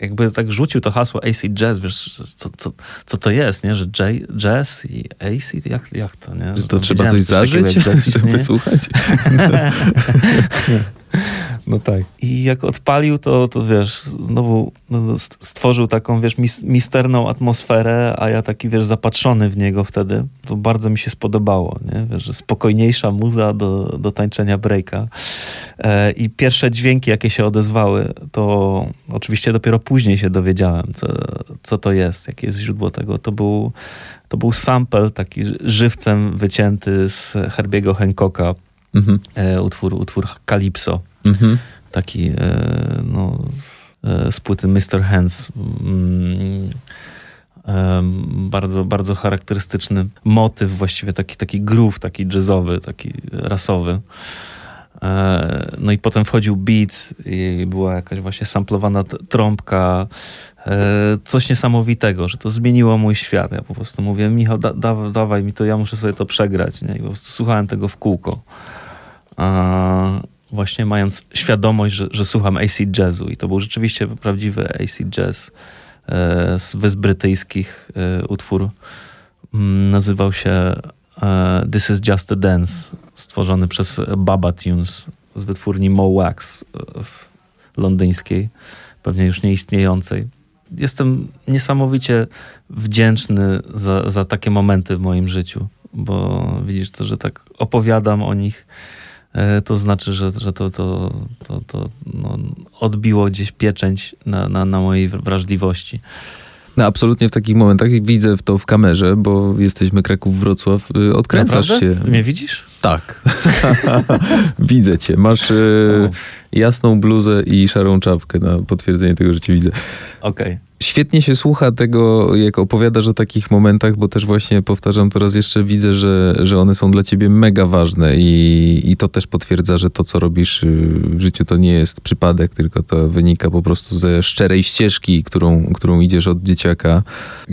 jakby tak rzucił to hasło AC Jazz, wiesz, co, co, co to jest, nie? Że J, jazz i AC, jak, jak to, nie? Że to, to trzeba coś zażyć, żeby słuchać? No tak. I jak odpalił, to, to wiesz, znowu no, stworzył taką, wiesz, misterną atmosferę, a ja taki, wiesz, zapatrzony w niego wtedy. To bardzo mi się spodobało, nie? Wiesz, że spokojniejsza muza do, do tańczenia breaka. E, I pierwsze dźwięki, jakie się odezwały, to oczywiście dopiero później się dowiedziałem, co, co to jest, jakie jest źródło tego. To był, to był sample taki żywcem wycięty z Herbiego Hancocka, mhm. e, utwór, utwór Calypso. Mhm. Taki e, no, e, z płyty Mr. Hands. Mm, bardzo, bardzo charakterystyczny motyw, właściwie taki, taki groove, taki jazzowy, taki rasowy. No i potem wchodził beat i była jakaś właśnie samplowana trąbka, coś niesamowitego, że to zmieniło mój świat. Ja po prostu mówię, Michał, da, da, dawaj mi to, ja muszę sobie to przegrać. Nie? I po prostu słuchałem tego w kółko właśnie mając świadomość, że, że słucham AC Jazzu i to był rzeczywiście prawdziwy AC Jazz e, z Wysp Brytyjskich e, utwór. Mm, nazywał się e, This is Just a Dance, stworzony przez Baba Tunes z wytwórni Mo Wax londyńskiej, pewnie już nieistniejącej. Jestem niesamowicie wdzięczny za, za takie momenty w moim życiu, bo widzisz to, że tak opowiadam o nich to znaczy, że, że to, to, to, to no, odbiło gdzieś pieczęć na, na, na mojej wrażliwości. No absolutnie w takich momentach widzę to w kamerze, bo jesteśmy Kraków Wrocław. Y, odkręcasz Naprawdę? się. Ty mnie widzisz? Tak. widzę cię. Masz y, jasną bluzę i szarą czapkę na potwierdzenie tego, że cię widzę. Okej. Okay. Świetnie się słucha tego, jak opowiadasz o takich momentach, bo też właśnie powtarzam to raz jeszcze, widzę, że, że one są dla ciebie mega ważne i, i to też potwierdza, że to, co robisz y, w życiu, to nie jest przypadek, tylko to wynika po prostu ze szczerej ścieżki, którą, którą idziesz od dzieciaka.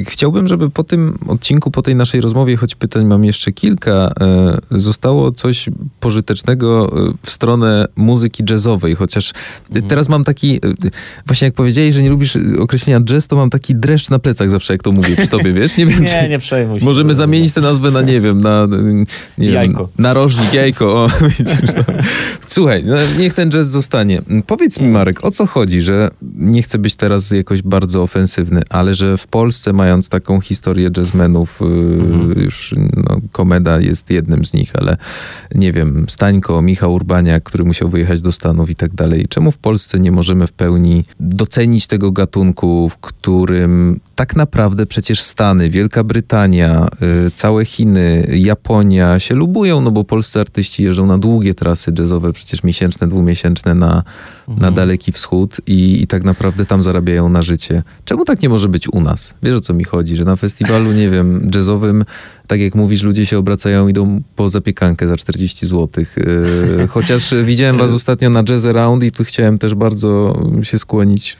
Chciałbym, żeby po tym odcinku, po tej naszej rozmowie, choć pytań mam jeszcze kilka, e, zostało coś pożytecznego e, w stronę muzyki jazzowej, chociaż mhm. teraz mam taki, właśnie jak powiedziałeś, że nie lubisz określenia jazz, to mam taki dreszcz na plecach zawsze, jak to mówię przy tobie, wiesz? Nie wiem, nie, nie przejmuj się. Możemy zamienić tę nazwę na, nie wiem, na... Nie jajko. Wiem, narożnik, jajko. O, widzisz to. Słuchaj, no, niech ten jazz zostanie. Powiedz mi, Marek, o co chodzi, że nie chcę być teraz jakoś bardzo ofensywny, ale że w Polsce, mając taką historię jazzmenów, y, mhm. już no, Komeda jest jednym z nich, ale nie wiem, Stańko, Michał Urbaniak, który musiał wyjechać do Stanów i tak dalej. Czemu w Polsce nie możemy w pełni docenić tego gatunku, w którym tak naprawdę przecież Stany, Wielka Brytania, y, całe Chiny, Japonia się lubują, no bo polscy artyści jeżdżą na długie trasy jazzowe, przecież miesięczne, dwumiesięczne na, mhm. na Daleki Wschód i, i tak naprawdę tam zarabiają na życie. Czemu tak nie może być u nas? Wiesz o co mi chodzi, że na festiwalu, nie wiem, jazzowym tak jak mówisz, ludzie się obracają, idą po zapiekankę za 40 zł. Y, chociaż widziałem was ostatnio na Jazz Around i tu chciałem też bardzo się skłonić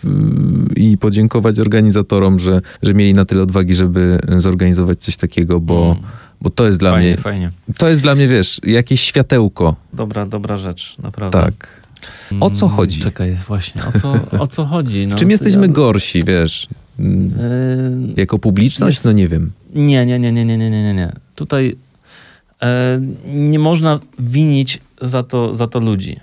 i podziękować organizatorom, że, że mieli na tyle odwagi, żeby zorganizować coś takiego, bo, Bo to jest dla fajnie, mnie, fajnie. to jest dla mnie, wiesz, jakieś światełko. Dobra, dobra rzecz, naprawdę. Tak. O co Mm, chodzi? Czekaj, właśnie, o co, o co chodzi? No, W czym jesteśmy ja- gorsi, wiesz? Yy, jako publiczność? Jest... No nie wiem. Nie, nie, nie, nie, nie, nie, nie, nie. Tutaj yy, nie można winić za to, za to ludzi.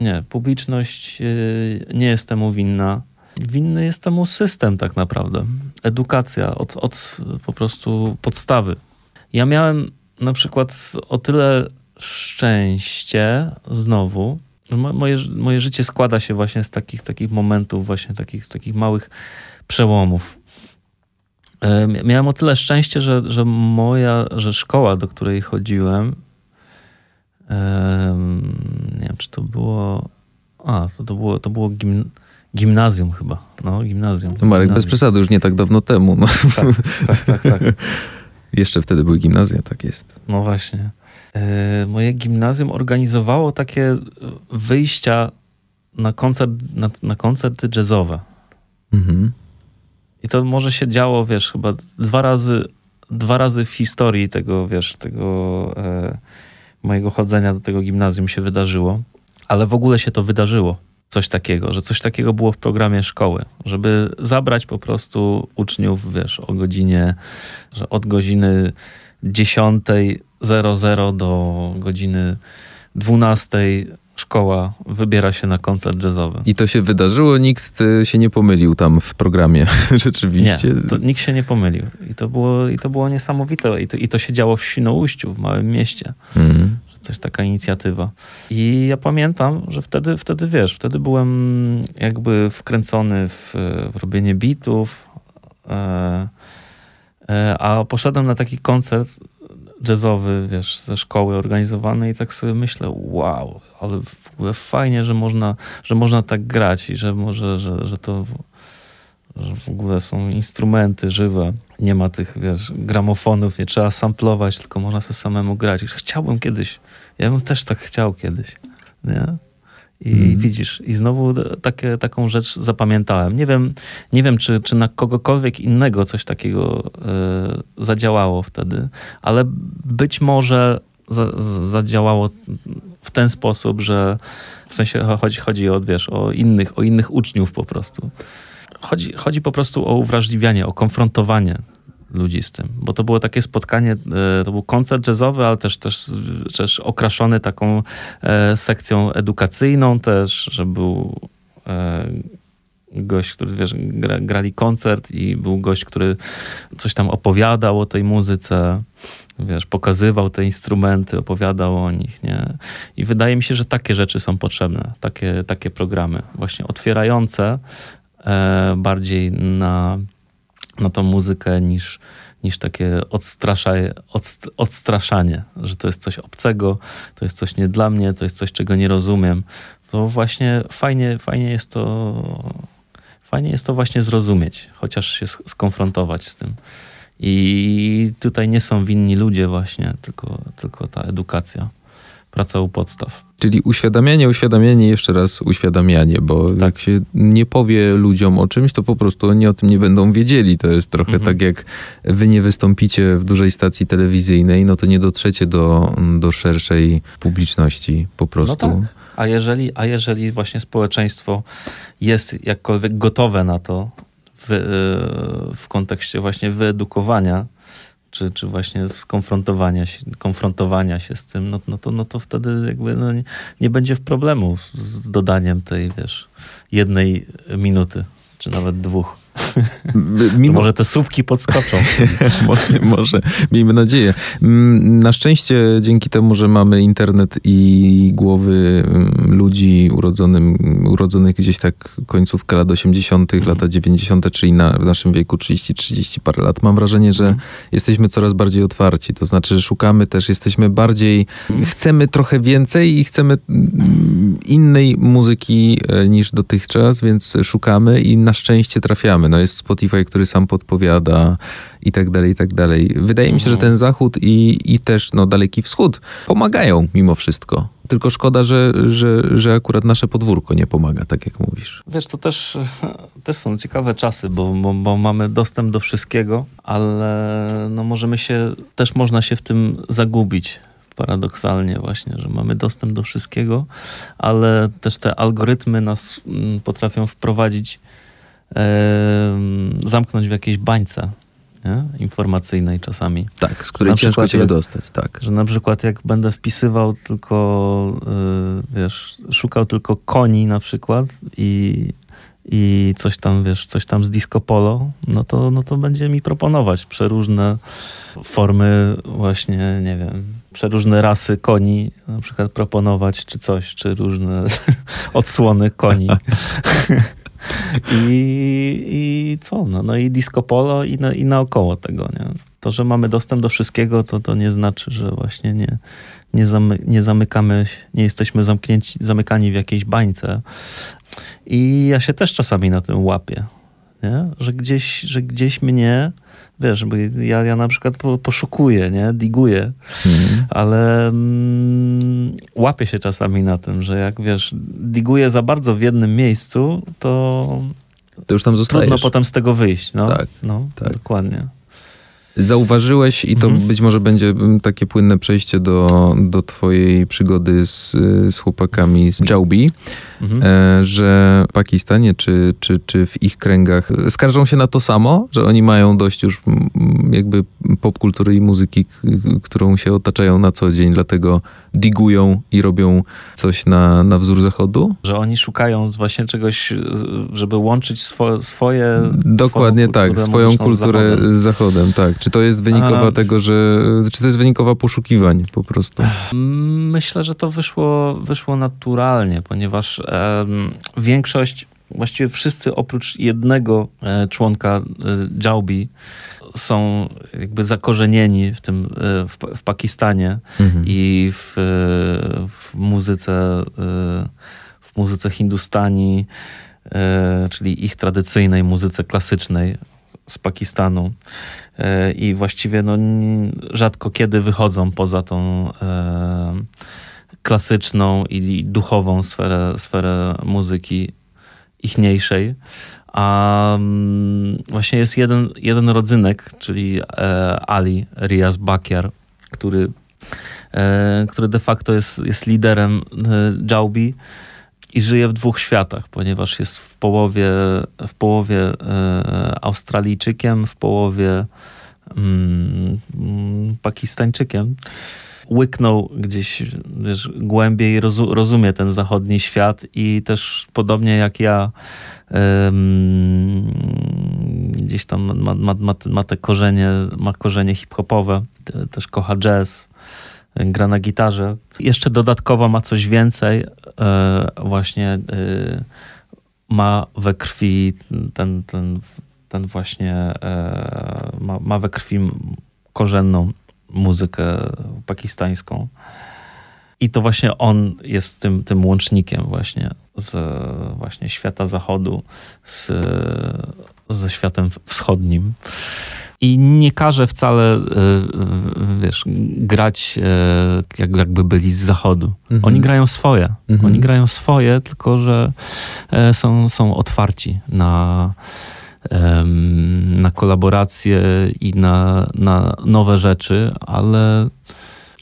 Nie, publiczność yy, nie jest temu winna. Winny jest temu system tak naprawdę. Edukacja od, od po prostu podstawy. Ja miałem na przykład o tyle szczęście znowu, że moje, moje życie składa się właśnie z takich, takich momentów, właśnie takich, takich małych przełomów. E, mia- Miałem o tyle szczęście, że, że moja, że szkoła, do której chodziłem, em, nie wiem, czy to było, a, to, to było, to było gim, gimnazjum chyba, no, gimnazjum. To Marek, bez Gimnazjum. przesady, już nie tak dawno temu. No. Tak, tak, tak. Jeszcze wtedy były gimnazja, tak jest. No właśnie. E, Moje gimnazjum organizowało takie wyjścia na, koncert, na, na koncerty jazzowe. Mhm. I to może się działo, wiesz, chyba dwa razy, dwa razy w historii tego, wiesz, tego e, mojego chodzenia do tego gimnazjum się wydarzyło. Ale w ogóle się to wydarzyło. Coś takiego, że coś takiego było w programie szkoły, żeby zabrać po prostu uczniów, wiesz, o godzinie, że od godziny 10.00 do godziny 12.00 szkoła wybiera się na koncert jazzowy. I to się wydarzyło, nikt e, się nie pomylił tam w programie. Rzeczywiście. Nie, to nikt się nie pomylił. I to było, i to było niesamowite. I to, I to się działo w Świnoujściu, w małym mieście. Mhm. Że coś taka inicjatywa. I ja pamiętam, że wtedy, wtedy wiesz, wtedy byłem jakby wkręcony w, w robienie bitów, e, e, a poszedłem na taki koncert jazzowy, wiesz, ze szkoły organizowany i tak sobie myślę, wow, ale w ogóle fajnie, że można, że można tak grać i że może, że, że to że w ogóle są instrumenty żywe. Nie ma tych, wiesz, gramofonów, nie trzeba samplować, tylko można sobie samemu grać. Chciałbym kiedyś, ja bym też tak chciał kiedyś, nie? I Mhm. widzisz, i znowu takie, taką rzecz zapamiętałem. Nie wiem, nie wiem czy, czy na kogokolwiek innego coś takiego e, zadziałało wtedy, ale być może za, zadziałało w ten sposób, że w sensie chodzi, chodzi o, wiesz, o innych, o innych uczniów po prostu. Chodzi, chodzi po prostu o uwrażliwianie, o konfrontowanie ludzi z tym, bo to było takie spotkanie, e, to był koncert jazzowy, ale też, też, też okraszony taką e, sekcją edukacyjną też, że był e, gość, który wiesz, gra, grali koncert i był gość, który coś tam opowiadał o tej muzyce, wiesz, pokazywał te instrumenty, opowiadał o nich, nie? I wydaje mi się, że takie rzeczy są potrzebne, takie, takie programy, właśnie otwierające e, bardziej na, na tą muzykę niż, niż takie odstraszanie, że to jest coś obcego, to jest coś nie dla mnie, to jest coś, czego nie rozumiem. To właśnie fajnie, fajnie jest to fajnie jest to właśnie zrozumieć, chociaż się sk- skonfrontować z tym. I tutaj nie są winni ludzie właśnie, tylko, tylko ta edukacja, praca u podstaw. Czyli uświadamianie, uświadamianie, jeszcze raz uświadamianie, bo Tak. jak się nie powie ludziom o czymś, to po prostu oni o tym nie będą wiedzieli. To jest trochę Mhm. tak, jak wy nie wystąpicie w dużej stacji telewizyjnej, no to nie dotrzecie do, do szerszej publiczności po prostu. No tak. A jeżeli, a jeżeli właśnie społeczeństwo jest jakkolwiek gotowe na to w, w kontekście właśnie wyedukowania, czy, czy właśnie skonfrontowania się, konfrontowania się z tym, no, no, to, no to wtedy jakby no, nie, nie będzie problemu z dodaniem tej, wiesz, jednej minuty, czy nawet dwóch. Mimo, może te słupki podskoczą. może, może, miejmy nadzieję. Mm, Na szczęście dzięki temu, że mamy internet i głowy mm, ludzi urodzonym, urodzonych gdzieś tak końcówkę lat 80., lata 90., czyli na, w naszym wieku 30-30 parę lat, mam wrażenie, że jesteśmy coraz bardziej otwarci. To znaczy, że szukamy też, jesteśmy bardziej, chcemy trochę więcej i chcemy mm, innej muzyki e, niż dotychczas, więc szukamy i na szczęście trafiamy. No jest Spotify, który sam podpowiada i tak dalej, i tak dalej. Wydaje mi się, że ten zachód i, i też no, Daleki Wschód pomagają mimo wszystko. Tylko szkoda, że, że, że akurat nasze podwórko nie pomaga, tak jak mówisz. Wiesz, to też, też są ciekawe czasy, bo, bo, bo mamy dostęp do wszystkiego, ale no możemy się, też można się w tym zagubić paradoksalnie właśnie, że mamy dostęp do wszystkiego, ale też te algorytmy nas mm, potrafią wprowadzić, zamknąć w jakiejś bańce nie? informacyjnej czasami. Tak, z której ciężko się wydostać, tak. Że na przykład jak będę wpisywał tylko, yy, wiesz, szukał tylko koni na przykład i, i coś tam, wiesz, coś tam z disco polo, no to, no to będzie mi proponować przeróżne formy właśnie, nie wiem, przeróżne rasy koni, na przykład proponować czy coś, czy różne odsłony koni. I, I co? No, no i disco polo i, na, i naokoło tego. Nie? To, że mamy dostęp do wszystkiego, to, to nie znaczy, że właśnie nie, nie, zamy, nie zamykamy, nie jesteśmy zamknięci, zamykani w jakiejś bańce. I ja się też czasami na tym łapię, nie? Że, gdzieś, że gdzieś mnie wiesz, bo ja, ja na przykład po, poszukuję, nie, diguję, mhm. ale mm, łapię się czasami na tym, że jak, wiesz, diguję za bardzo w jednym miejscu, to, to już tam zostajesz. Trudno potem z tego wyjść, no. Tak, no, tak. dokładnie. Zauważyłeś, i to mhm. być może będzie mm, takie płynne przejście do, do twojej przygody z, z chłopakami z Jaubi, mhm. E, że w Pakistanie czy, czy, czy w ich kręgach skarżą się na to samo, że oni mają dość już jakby popkultury i muzyki, którą się otaczają na co dzień, dlatego digują i robią coś na, na wzór zachodu? Że oni szukają właśnie czegoś, żeby łączyć swo, swoje... Dokładnie tak, swoją kulturę z zachodem. z zachodem, tak. Czy to jest wynikowa A... tego, że... Czy to jest wynikowa poszukiwań po prostu? Myślę, że to wyszło, wyszło naturalnie, ponieważ większość, właściwie wszyscy oprócz jednego e, członka e, Jaubi są jakby zakorzenieni w tym, e, w, w Pakistanie mhm. i w, w muzyce w muzyce hindustani, czyli ich tradycyjnej muzyce klasycznej z Pakistanu. I właściwie no, rzadko kiedy wychodzą poza tą klasyczną i duchową sferę, sferę muzyki ichniejszej. A mm, właśnie jest jeden, jeden rodzynek, czyli e, Ali Riaz Bakiar, który, e, który de facto jest, jest liderem e, Jaubi i żyje w dwóch światach, ponieważ jest w połowie, w połowie Australijczykiem, w połowie mm, mm Pakistańczykiem łyknął gdzieś wiesz, głębiej, rozu, rozumie ten zachodni świat i też podobnie jak ja um, gdzieś tam ma, ma, ma, ma, te korzenie, ma korzenie hip-hopowe, też kocha jazz, gra na gitarze. Jeszcze dodatkowo ma coś więcej, e, właśnie e, ma we krwi ten, ten, ten właśnie, e, ma, ma we krwi korzenną muzykę pakistańską. I to właśnie on jest tym, tym łącznikiem właśnie z właśnie świata zachodu z, ze światem wschodnim. I nie każe wcale, e, wiesz, grać e, jakby byli z zachodu. Mhm. Oni grają swoje. Mhm. Oni grają swoje, tylko że są, są otwarci na, na kolaboracje i na, na nowe rzeczy, ale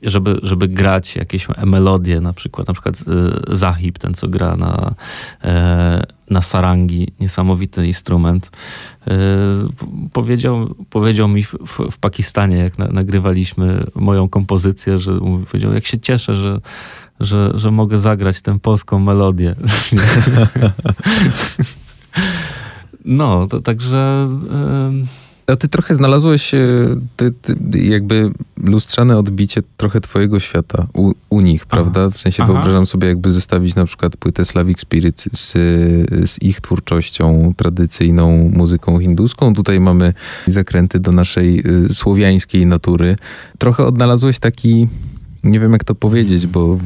żeby, żeby grać jakieś melodie, na przykład, na przykład e, Zahib, ten co gra na, e, na sarangi, niesamowity instrument. E, powiedział, powiedział mi w, w Pakistanie, jak na, nagrywaliśmy moją kompozycję, że powiedział, jak się cieszę, że, że, że mogę zagrać tę polską melodię. No, to także... A ty trochę znalazłeś e, ty, ty, jakby lustrzane odbicie trochę twojego świata u, u nich, prawda? W sensie Aha. wyobrażam sobie jakby zestawić na przykład płytę Slavic Spirit z, z ich twórczością, tradycyjną muzyką hinduską. Tutaj mamy zakręty do naszej e, słowiańskiej natury. Trochę odnalazłeś taki Nie wiem, jak to powiedzieć, bo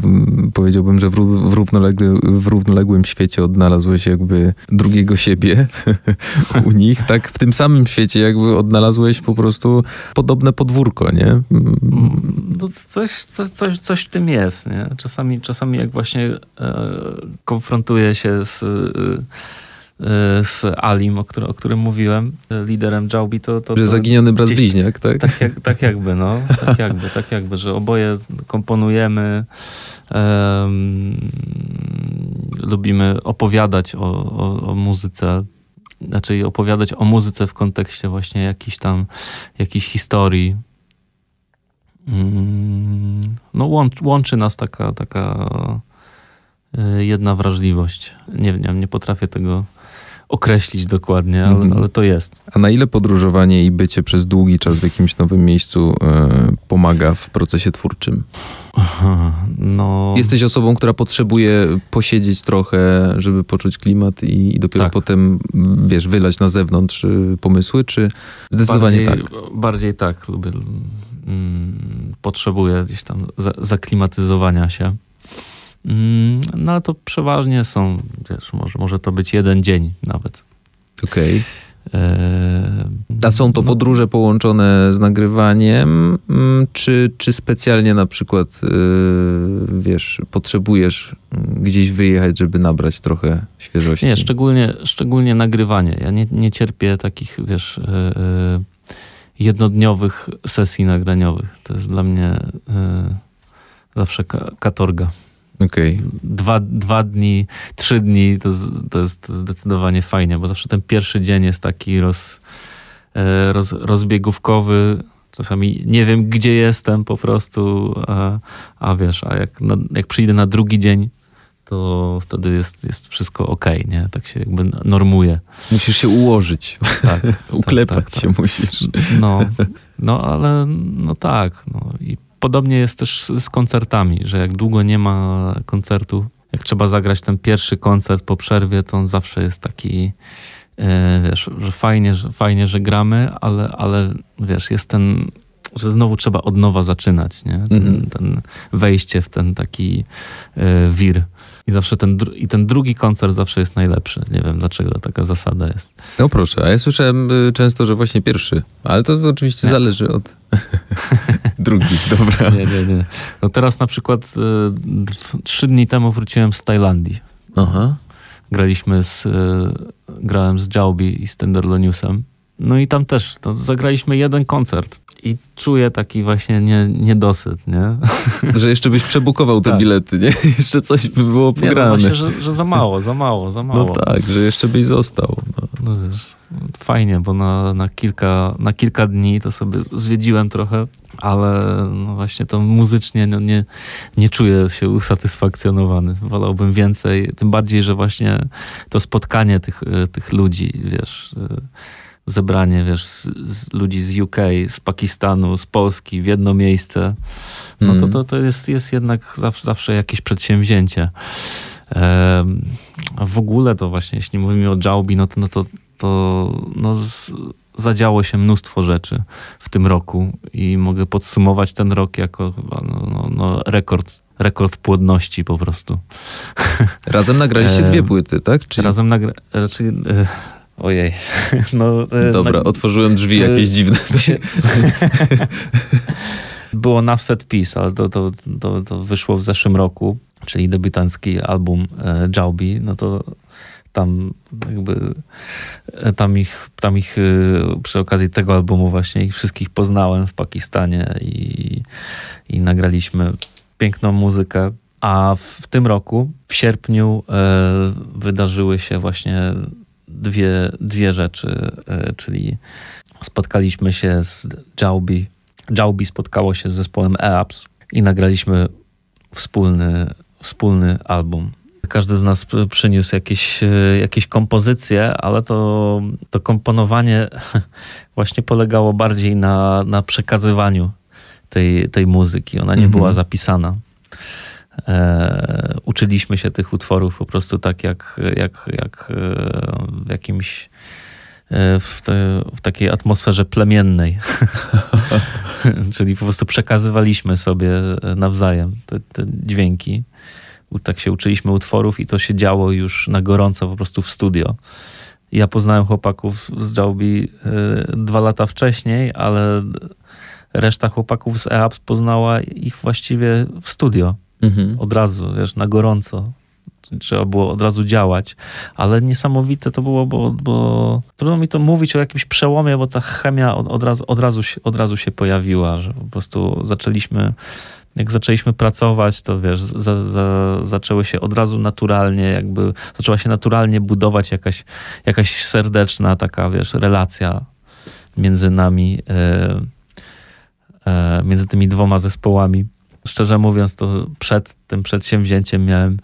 powiedziałbym, że w, w, równoległy, w równoległym świecie odnalazłeś jakby drugiego siebie u nich, tak w tym samym świecie jakby odnalazłeś po prostu podobne podwórko, nie? No coś, coś, coś, coś w tym jest, nie? Czasami, czasami jak właśnie e, konfrontuję się z, e, z Alim, o, którym, o którym mówiłem, e, liderem Jałbi, to... to Że to zaginiony brat gdzieś- bliźniak, tak? Tak, jak, tak jakby, no. Tak jakby, tak jakby, że oboje komponujemy, em, lubimy opowiadać o, o, o muzyce, znaczy opowiadać o muzyce w kontekście właśnie jakiejś tam, jakiejś historii. Mm, No łącz, łączy nas taka, taka y, jedna wrażliwość. Nie wiem, nie potrafię tego określić dokładnie, ale, Mhm. ale to jest. A na ile podróżowanie i bycie przez długi czas w jakimś nowym miejscu e, pomaga w procesie twórczym? Aha, No, Jesteś osobą, która potrzebuje posiedzieć trochę, żeby poczuć klimat i, i dopiero Tak. potem, wiesz, wylać na zewnątrz y, pomysły, czy zdecydowanie bardziej, tak? Bardziej tak, lubię. Mm, potrzebuję gdzieś tam za, zaklimatyzowania się. Mm, no ale to przeważnie są, wiesz, może, może to być jeden dzień nawet. Okej. E, A są to no, podróże połączone z nagrywaniem, mm, czy, czy specjalnie na przykład, y, wiesz, potrzebujesz mm, gdzieś wyjechać, żeby nabrać trochę świeżości? Nie, szczególnie, szczególnie nagrywanie. Ja nie, nie cierpię takich, wiesz, e, e, jednodniowych sesji nagraniowych. To jest dla mnie zawsze ka- katorga. Okej. dwa, dwa dni, trzy dni to, to jest zdecydowanie fajnie, bo zawsze ten pierwszy dzień jest taki roz, e, roz, rozbiegówkowy. Czasami nie wiem, gdzie jestem po prostu, a, a wiesz, a jak, na, jak przyjdę na drugi dzień, to wtedy jest, jest wszystko ok, nie? Tak się jakby normuje. Musisz się ułożyć, Tak, uklepać tak, tak. się musisz. No, no ale no tak. No. I podobnie jest też z, koncertami, że jak długo nie ma koncertu, jak trzeba zagrać ten pierwszy koncert po przerwie, to on zawsze jest taki, e, wiesz, że fajnie, że fajnie, że gramy, ale, ale wiesz, jest ten, że znowu trzeba od nowa zaczynać, nie? Ten, Mhm. ten wejście w ten taki e, wir. I zawsze ten, dru- i ten drugi koncert zawsze jest najlepszy. Nie wiem dlaczego taka zasada jest. No proszę, a ja słyszałem y, często, że właśnie pierwszy, ale to, to oczywiście Nie. zależy od drugich, dobra. Nie, nie, nie. No teraz na przykład d- trzy dni temu wróciłem z Tajlandii. Aha. Graliśmy z, e, grałem z Jałbi i z Tenderloniusem. No i tam też to zagraliśmy jeden koncert. I czuję taki właśnie nie, niedosyt, nie? Że jeszcze byś przebukował te Tak. bilety, nie? Jeszcze coś by było Nie, no pograne. właśnie, że, że za mało, za mało, za mało. No tak, że jeszcze byś został. No. No wiesz, fajnie, bo na, na, kilka, na kilka dni to sobie zwiedziłem trochę, ale no właśnie to muzycznie no nie, nie czuję się usatysfakcjonowany. Wolałbym więcej, tym bardziej, że właśnie to spotkanie tych, tych ludzi, wiesz, e, zebranie, wiesz, z, z ludzi z UK, z Pakistanu, z Polski w jedno miejsce, no to, Mm. to, to jest, jest jednak zawsze, zawsze jakieś przedsięwzięcie. A w ogóle to właśnie, jeśli mówimy o Jałbi, no to, no to, to no z, zadziało się mnóstwo rzeczy w tym roku i mogę podsumować ten rok jako chyba no, no, no rekord, rekord płodności po prostu. Razem nagraliście E, dwie płyty, tak? Czyli... Razem nagra... Raczej, e, ojej. No, e, Dobra, nag- otworzyłem drzwi e, jakieś dziwne. Było Nafset Peace, ale to, to, to, to wyszło w zeszłym roku, czyli debiutancki album e, Jałbi, no to tam jakby e, tam ich, tam ich przy okazji tego albumu właśnie ich wszystkich poznałem w Pakistanie i, i nagraliśmy piękną muzykę. A w tym roku, w sierpniu, e, wydarzyły się właśnie dwie, dwie rzeczy, e, czyli spotkaliśmy się z Jałbi. Jałbi spotkało się z zespołem EAPS i nagraliśmy wspólny, wspólny album. Każdy z nas pr- przyniósł jakieś, e, jakieś kompozycje, ale to, to komponowanie właśnie polegało bardziej na, na przekazywaniu tej, tej muzyki. Ona nie Mhm. była zapisana. E, uczyliśmy się tych utworów po prostu tak jak, jak, jak e, w jakimś e, w, w takiej atmosferze plemiennej. Czyli po prostu przekazywaliśmy sobie nawzajem te, te dźwięki. Tak się uczyliśmy utworów i to się działo już na gorąco po prostu w studio. Ja poznałem chłopaków z Jałbi dwa lata wcześniej, ale reszta chłopaków z EAPS poznała ich właściwie w studio. Mhm. Od razu, wiesz, na gorąco. Trzeba było od razu działać, ale niesamowite to było, bo, bo trudno mi to mówić o jakimś przełomie, bo ta chemia od, od, razu, od, razu, się, od razu się pojawiła, że po prostu zaczęliśmy jak zaczęliśmy pracować, to wiesz, za, za, zaczęły się od razu naturalnie, jakby zaczęła się naturalnie budować jakaś, jakaś serdeczna taka, wiesz, relacja między nami. Yy, E, między tymi dwoma zespołami. Szczerze mówiąc, to przed tym przedsięwzięciem miałem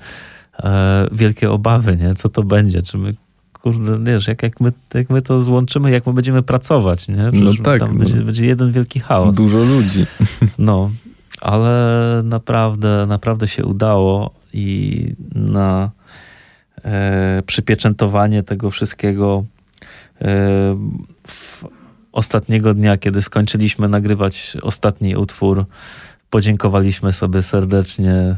e, wielkie obawy, nie? Co to będzie? Czy my, kurde, wiesz, jak, jak, my, jak my to złączymy, jak my będziemy pracować, nie? Przecież no tak. Tam no. będzie, będzie jeden wielki chaos. Dużo ludzi. No, ale naprawdę, naprawdę się udało i na e, przypieczętowanie tego wszystkiego e, w, ostatniego dnia, kiedy skończyliśmy nagrywać ostatni utwór, podziękowaliśmy sobie serdecznie.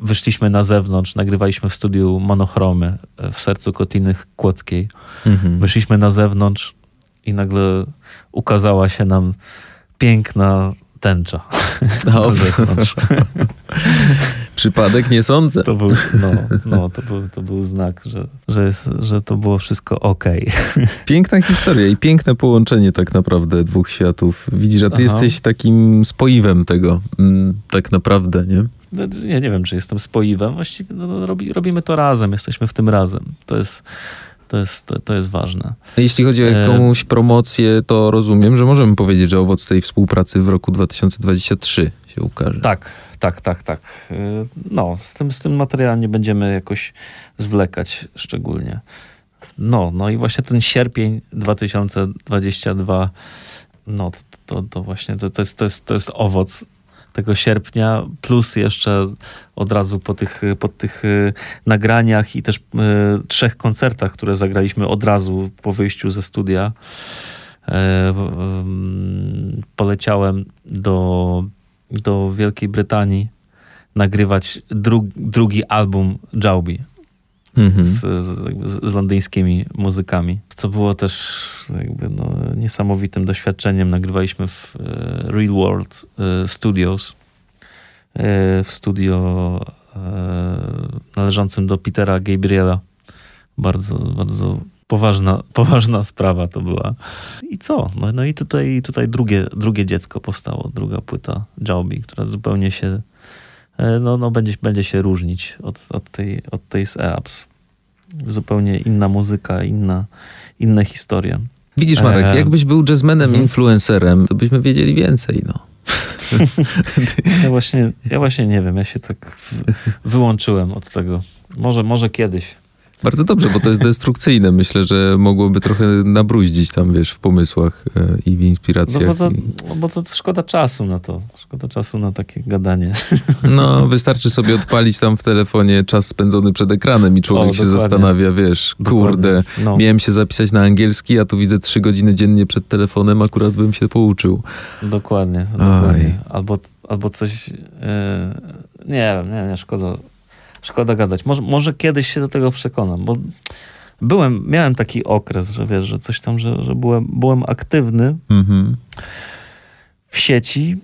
Wyszliśmy na zewnątrz, nagrywaliśmy w studiu monochromy w sercu Kotiny Kłodzkiej. Mhm. Wyszliśmy na zewnątrz i nagle ukazała się nam piękna tęcza. No. Przypadek nie sądzę. To był, no, no, to był, to był znak, że, że, jest, że to było wszystko ok. Piękna historia i piękne połączenie tak naprawdę dwóch światów. Widzisz, a ty Aha. jesteś takim spoiwem tego mm, tak naprawdę, nie? No, ja nie wiem, czy jestem spoiwem. Właściwie no, no, robi, robimy to razem, jesteśmy w tym razem. To jest to jest, to, to jest ważne. Jeśli chodzi o e, jakąś promocję, to rozumiem, że możemy powiedzieć, że owoc tej współpracy w roku 2023 się ukaże. Tak, tak, tak, tak. E, no, z tym, z tym materiałem nie będziemy jakoś zwlekać szczególnie. No, no i właśnie ten sierpień 2022, no to, to, to właśnie to, to, jest, to, jest, to jest owoc tego sierpnia, plus jeszcze od razu po tych, po tych y, nagraniach i też y, trzech koncertach, które zagraliśmy od razu po wyjściu ze studia, y, poleciałem do, do Wielkiej Brytanii nagrywać dru, drugi album Jaubi mhm. z, z, z, londyńskimi muzykami, co było też jakby no, niesamowitym doświadczeniem. Nagrywaliśmy w e, Real World e, Studios, e, w studio należącym do Petera Gabriela. Bardzo, bardzo poważna, poważna sprawa to była. I co? No, no i tutaj, tutaj drugie, drugie dziecko powstało, druga płyta Jaubi, która zupełnie się no, no będzie, będzie się różnić od, od, tej, od tej z EAPS. Zupełnie inna muzyka, inna, inne historie. Widzisz, Marek, e... jakbyś był jazzmenem, mhm. influencerem, to byśmy wiedzieli więcej, no. ja, właśnie, ja właśnie nie wiem, ja się tak wyłączyłem od tego. Może, może kiedyś. Bardzo dobrze, bo to jest destrukcyjne. Myślę, że mogłoby trochę nabruździć tam, wiesz, w pomysłach e, i w inspiracjach. No bo, to, bo to szkoda czasu na to. Szkoda czasu na takie gadanie. No, wystarczy sobie odpalić tam w telefonie czas spędzony przed ekranem i człowiek o, się zastanawia, wiesz, kurde, no. miałem się zapisać na angielski, a tu widzę trzy godziny dziennie przed telefonem, akurat bym się pouczył. Dokładnie. dokładnie. Albo, albo coś... Yy, nie wiem, nie, nie, szkoda Szkoda gadać. Może, może kiedyś się do tego przekonam, bo byłem, miałem taki okres, że wiesz, że coś tam, że, że byłem, byłem aktywny mhm. w sieci,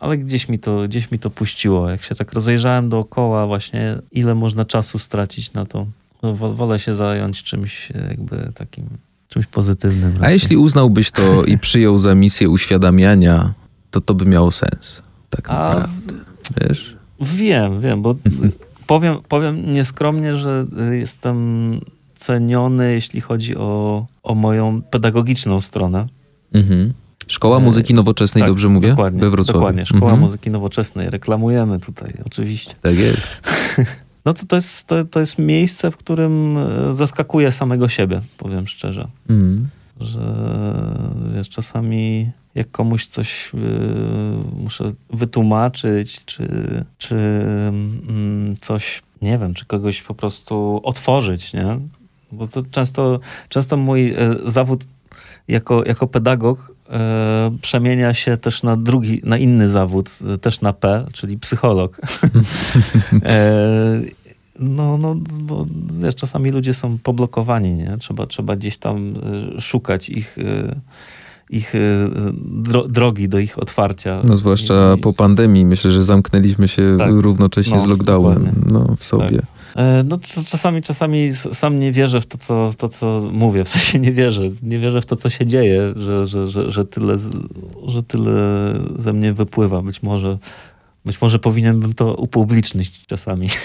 ale gdzieś mi, to, gdzieś mi to puściło. Jak się tak rozejrzałem dookoła właśnie, ile można czasu stracić na to, no, wolę się zająć czymś jakby takim, czymś pozytywnym. A jeśli uznałbyś to i przyjął za misję uświadamiania, to to by miało sens. Tak naprawdę. A, Wiesz? Wiem, wiem, bo powiem, powiem nieskromnie, że jestem ceniony, jeśli chodzi o, o moją pedagogiczną stronę. Mhm. Szkoła e, Muzyki Nowoczesnej, tak, dobrze mówię? Dokładnie, We Wrocławiu. Dokładnie, Szkoła mhm. Muzyki Nowoczesnej. Reklamujemy tutaj, oczywiście. Tak jest. No to, to, jest, to, to jest miejsce, w którym e, zaskakuje samego siebie, powiem szczerze. Mhm. Że wiesz, czasami jak komuś coś y, muszę wytłumaczyć, czy, czy y, coś, nie wiem, czy kogoś po prostu otworzyć, nie? Bo to często, często mój e, zawód jako, jako pedagog e, przemienia się też na drugi, na inny zawód, też na P, czyli psycholog. e, no, no, bo wiesz, czasami ludzie są poblokowani, nie? Trzeba, trzeba gdzieś tam szukać ich, ich e, dro, drogi do ich otwarcia. No zwłaszcza I- po pandemii. Myślę, że zamknęliśmy się Tak. równocześnie No, z lockdownem no, w sobie. Tak. E, No czasami, czasami sam nie wierzę w to co, to, co mówię. W sensie nie wierzę. Nie wierzę w to, co się dzieje, że, że, że, że, tyle, że tyle ze mnie wypływa. Być może, być może powinienem to upublicznić czasami.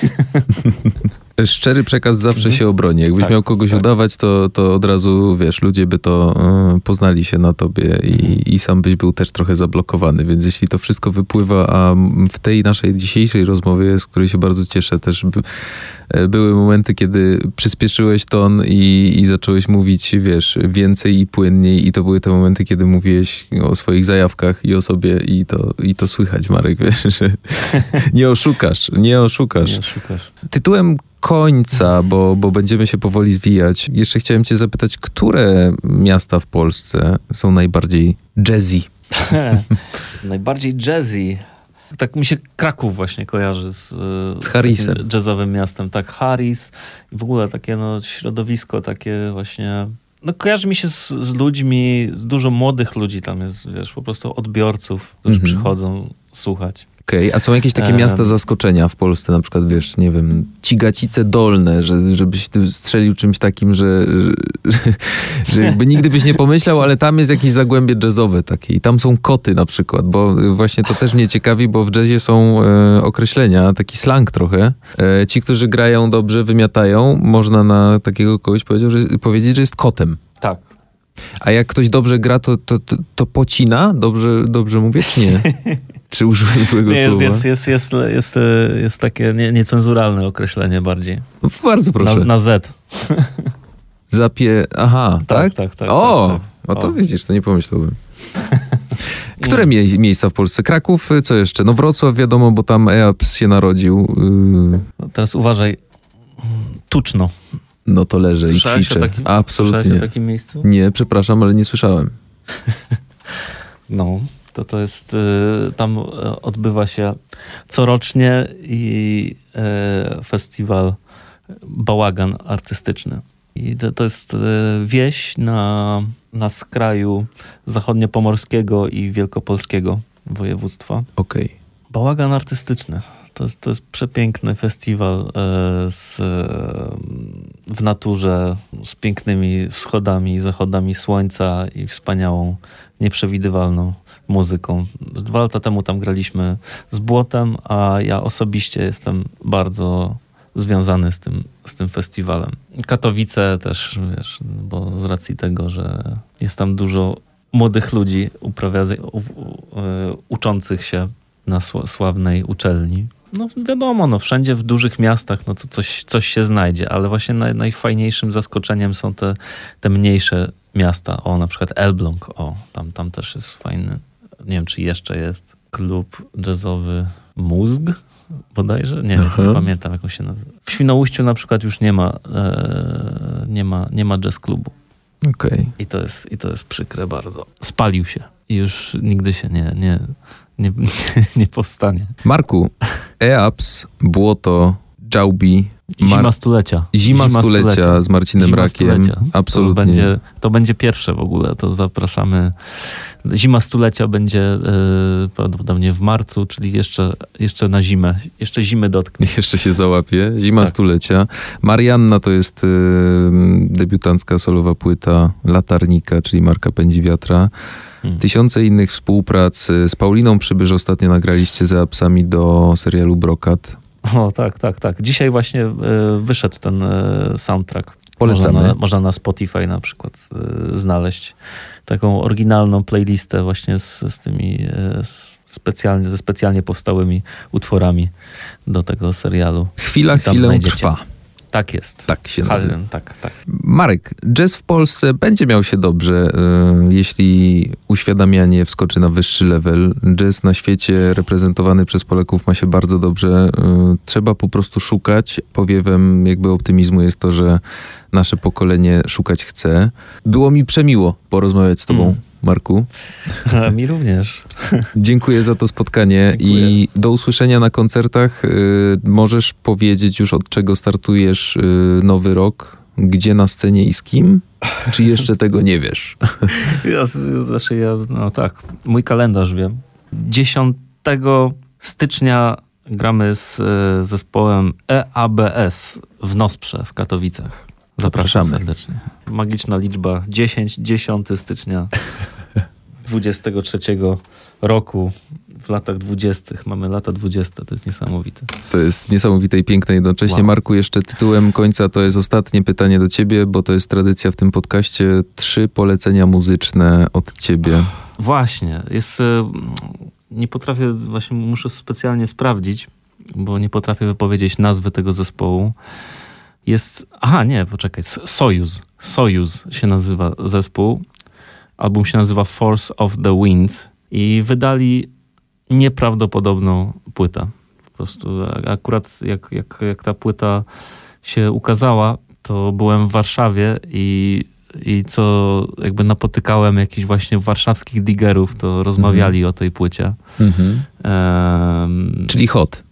Szczery przekaz zawsze się obroni. Jakbyś Tak, miał kogoś tak. udawać, to, to od razu, wiesz, ludzie by to e, poznali się na tobie Mhm. i, i sam byś był też trochę zablokowany. Więc jeśli to wszystko wypływa, a w tej naszej dzisiejszej rozmowie, z której się bardzo cieszę, też by, e, były momenty, kiedy przyspieszyłeś ton i, i zacząłeś mówić, wiesz, więcej i płynniej i to były te momenty, kiedy mówiłeś o swoich zajawkach i o sobie i to, i to słychać, Marek, wiesz, że nie oszukasz, nie oszukasz. Nie szukasz. Tytułem końca, bo, bo będziemy się powoli zwijać, jeszcze chciałem cię zapytać, które miasta w Polsce są najbardziej jazzy? Najbardziej jazzy. Tak mi się Kraków właśnie kojarzy z, e, Z Harrisem. takim jazzowym miastem. Tak, Harris i w ogóle takie no, środowisko takie właśnie... No kojarzy mi się z, z ludźmi, z dużo młodych ludzi tam jest, wiesz, po prostu odbiorców, którzy Mhm. przychodzą słuchać. Okej, a są jakieś takie miasta zaskoczenia w Polsce, na przykład, wiesz, nie wiem, Cigacice Dolne, że, żebyś ty strzelił czymś takim, że, że, że jakby nigdy byś nie pomyślał, ale tam jest jakieś zagłębie jazzowe takie i tam są koty na przykład, bo właśnie to też mnie ciekawi, bo w jazzie są e, określenia, taki slang trochę. E, ci, którzy grają dobrze, wymiatają, można na takiego kogoś powiedział, że, powiedzieć, że jest kotem. Tak. A jak ktoś dobrze gra, to, to, to, to pocina? Dobrze, dobrze mówię, czy nie? Czy użyłem złego Nie, jest, słowa? jest, jest, jest, jest, e, jest takie nie, niecenzuralne określenie bardziej. No, bardzo proszę. Na, na Z. Zapie... Aha, tak? Tak, tak, tak, O, tak, tak. o to O. widzisz, to nie pomyślałbym. Które mie- miejsca w Polsce? Kraków, y, co jeszcze? No Wrocław wiadomo, bo tam EAPS się narodził. Yy, No teraz uważaj. Tuczno. No to leżę i Słyszałeś ćwiczę. takim- Słyszałeś Absolutnie. o takim miejscu? Nie, przepraszam, ale nie słyszałem. No, to to jest, y, tam e, odbywa się corocznie i e, festiwal Bałagan Artystyczny. I to, to jest wieś na, na skraju zachodniopomorskiego i wielkopolskiego województwa. Okej. Bałagan artystyczny. To jest, to jest przepiękny festiwal z, w naturze, z pięknymi wschodami i zachodami słońca i wspaniałą, nieprzewidywalną muzyką. Dwa lata temu tam graliśmy z Błotem, a ja osobiście jestem bardzo związany z tym, z tym festiwalem. Katowice też, wiesz, bo z racji tego, że jest tam dużo młodych ludzi uprawia, u, u, e, uczących się na sł- sławnej uczelni. No wiadomo, no, wszędzie w dużych miastach no, to coś, coś się znajdzie, ale właśnie naj, najfajniejszym zaskoczeniem są te, te mniejsze miasta. O, na przykład Elbląg, o, tam, tam też jest fajny. Nie wiem, czy jeszcze jest klub jazzowy Mózg bodajże? Nie, nie, Aha. nie pamiętam, jak on się nazywa. W Świnoujściu na przykład już nie ma, e, nie ma, nie ma jazz klubu. Okej. I to jest, i to jest przykre bardzo. Spalił się i już nigdy się nie, nie, nie, nie powstanie. Marku, EAPS, Błoto, Jaubi, I Mar- Zima stulecia. Zima, stulecia, z Marcinem Zima Rakiem. stulecia. Absolutnie. To będzie, to będzie pierwsze w ogóle, to zapraszamy. Zima stulecia będzie e, prawdopodobnie w marcu, czyli jeszcze, jeszcze na zimę. Jeszcze zimy dotknie. Jeszcze się załapie. Zima Tak. stulecia. Marianna to jest y, debiutancka solowa płyta Latarnika, czyli Marka Pędzi Wiatra. Hmm. Tysiące innych współprac. Z Pauliną Przybysz ostatnio nagraliście za apsami do serialu Brokat. O, tak, tak, tak. Dzisiaj właśnie e, wyszedł ten e, soundtrack. Polecamy. Można na, można na Spotify na przykład e, znaleźć taką oryginalną playlistę właśnie z, z tymi z specjalnie, ze specjalnie powstałymi utworami do tego serialu. Chwila, chwilę znajdziecie. trwa. Tak jest. Tak się nazywa. Halden, tak, tak. Marek, jazz w Polsce będzie miał się dobrze, y, jeśli uświadamianie wskoczy na wyższy level. Jazz na świecie reprezentowany przez Polaków ma się bardzo dobrze. Y, trzeba po prostu szukać. Powiewem jakby optymizmu jest to, że nasze pokolenie szukać chce. Było mi przemiło porozmawiać z tobą, Mm. Marku. A mi również. Dziękuję za to spotkanie i do usłyszenia na koncertach. Y, możesz powiedzieć już od czego startujesz y, nowy rok? Gdzie na scenie i z kim? Czy jeszcze tego nie wiesz? Ja, znaczy ja, no tak, mój kalendarz wiem. 10 stycznia gramy z e, zespołem EABS w Nosprze w Katowicach. Zapraszam Zapraszamy. serdecznie. Magiczna liczba 10, 10 stycznia 23 roku w latach 20. Mamy lata 20, to jest niesamowite. To jest niesamowite i piękne jednocześnie. Wow. Marku, jeszcze tytułem końca to jest ostatnie pytanie do ciebie, bo to jest tradycja w tym podcaście. Trzy polecenia muzyczne od ciebie. Właśnie, jest. e, Nie potrafię, właśnie muszę specjalnie sprawdzić, bo nie potrafię wypowiedzieć nazwy tego zespołu. Jest. Aha, nie, poczekaj. Sojuz. Sojuz się nazywa zespół. Album się nazywa Force of the Wind i wydali nieprawdopodobną płytę. Po prostu akurat jak, jak, jak ta płyta się ukazała, to byłem w Warszawie i, i co jakby napotykałem jakichś właśnie warszawskich digerów, to rozmawiali o tej płycie. Em, Czyli hot.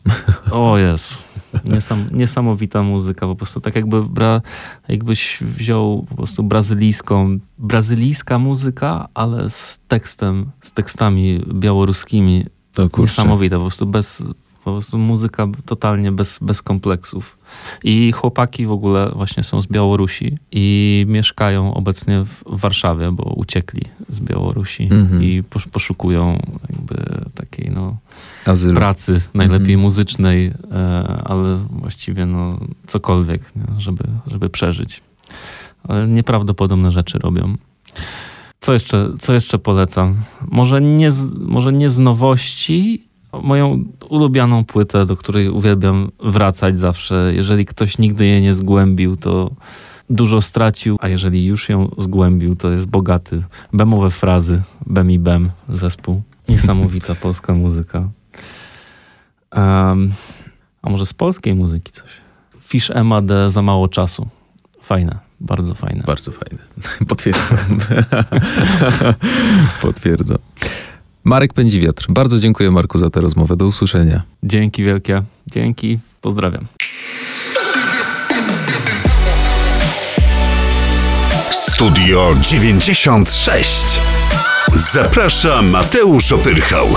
o jest. Niesam, niesamowita muzyka, po prostu tak jakby bra, jakbyś wziął po prostu brazylijską, brazylijska muzyka, ale z tekstem, z tekstami białoruskimi. To kurczę. Niesamowita, po prostu bez, po prostu muzyka totalnie bez, bez kompleksów. I chłopaki w ogóle właśnie są z Białorusi i mieszkają obecnie w Warszawie, bo uciekli z Białorusi Mhm. i posz- poszukują jakby takiej no pracy, najlepiej Mhm. muzycznej, e, ale właściwie no cokolwiek, nie, żeby, żeby przeżyć. Ale nieprawdopodobne rzeczy robią. Co jeszcze, co jeszcze polecam? Może nie, z, może nie z nowości, moją ulubioną płytę, do której uwielbiam wracać zawsze. Jeżeli ktoś nigdy jej nie zgłębił, to dużo stracił, a jeżeli już ją zgłębił, to jest bogaty. Bemowe frazy, Bem i Bem zespół. Niesamowita polska muzyka. Em, a może z polskiej muzyki coś? Fish MAD za mało czasu. Fajne, bardzo fajne. Bardzo fajne. Potwierdzam. Potwierdzam. Marek Pędziwiatr. Bardzo dziękuję Marku za tę rozmowę. Do usłyszenia. Dzięki wielkie. Dzięki. Pozdrawiam. Studio 96. Zaprasza Mateusz Opyrchał.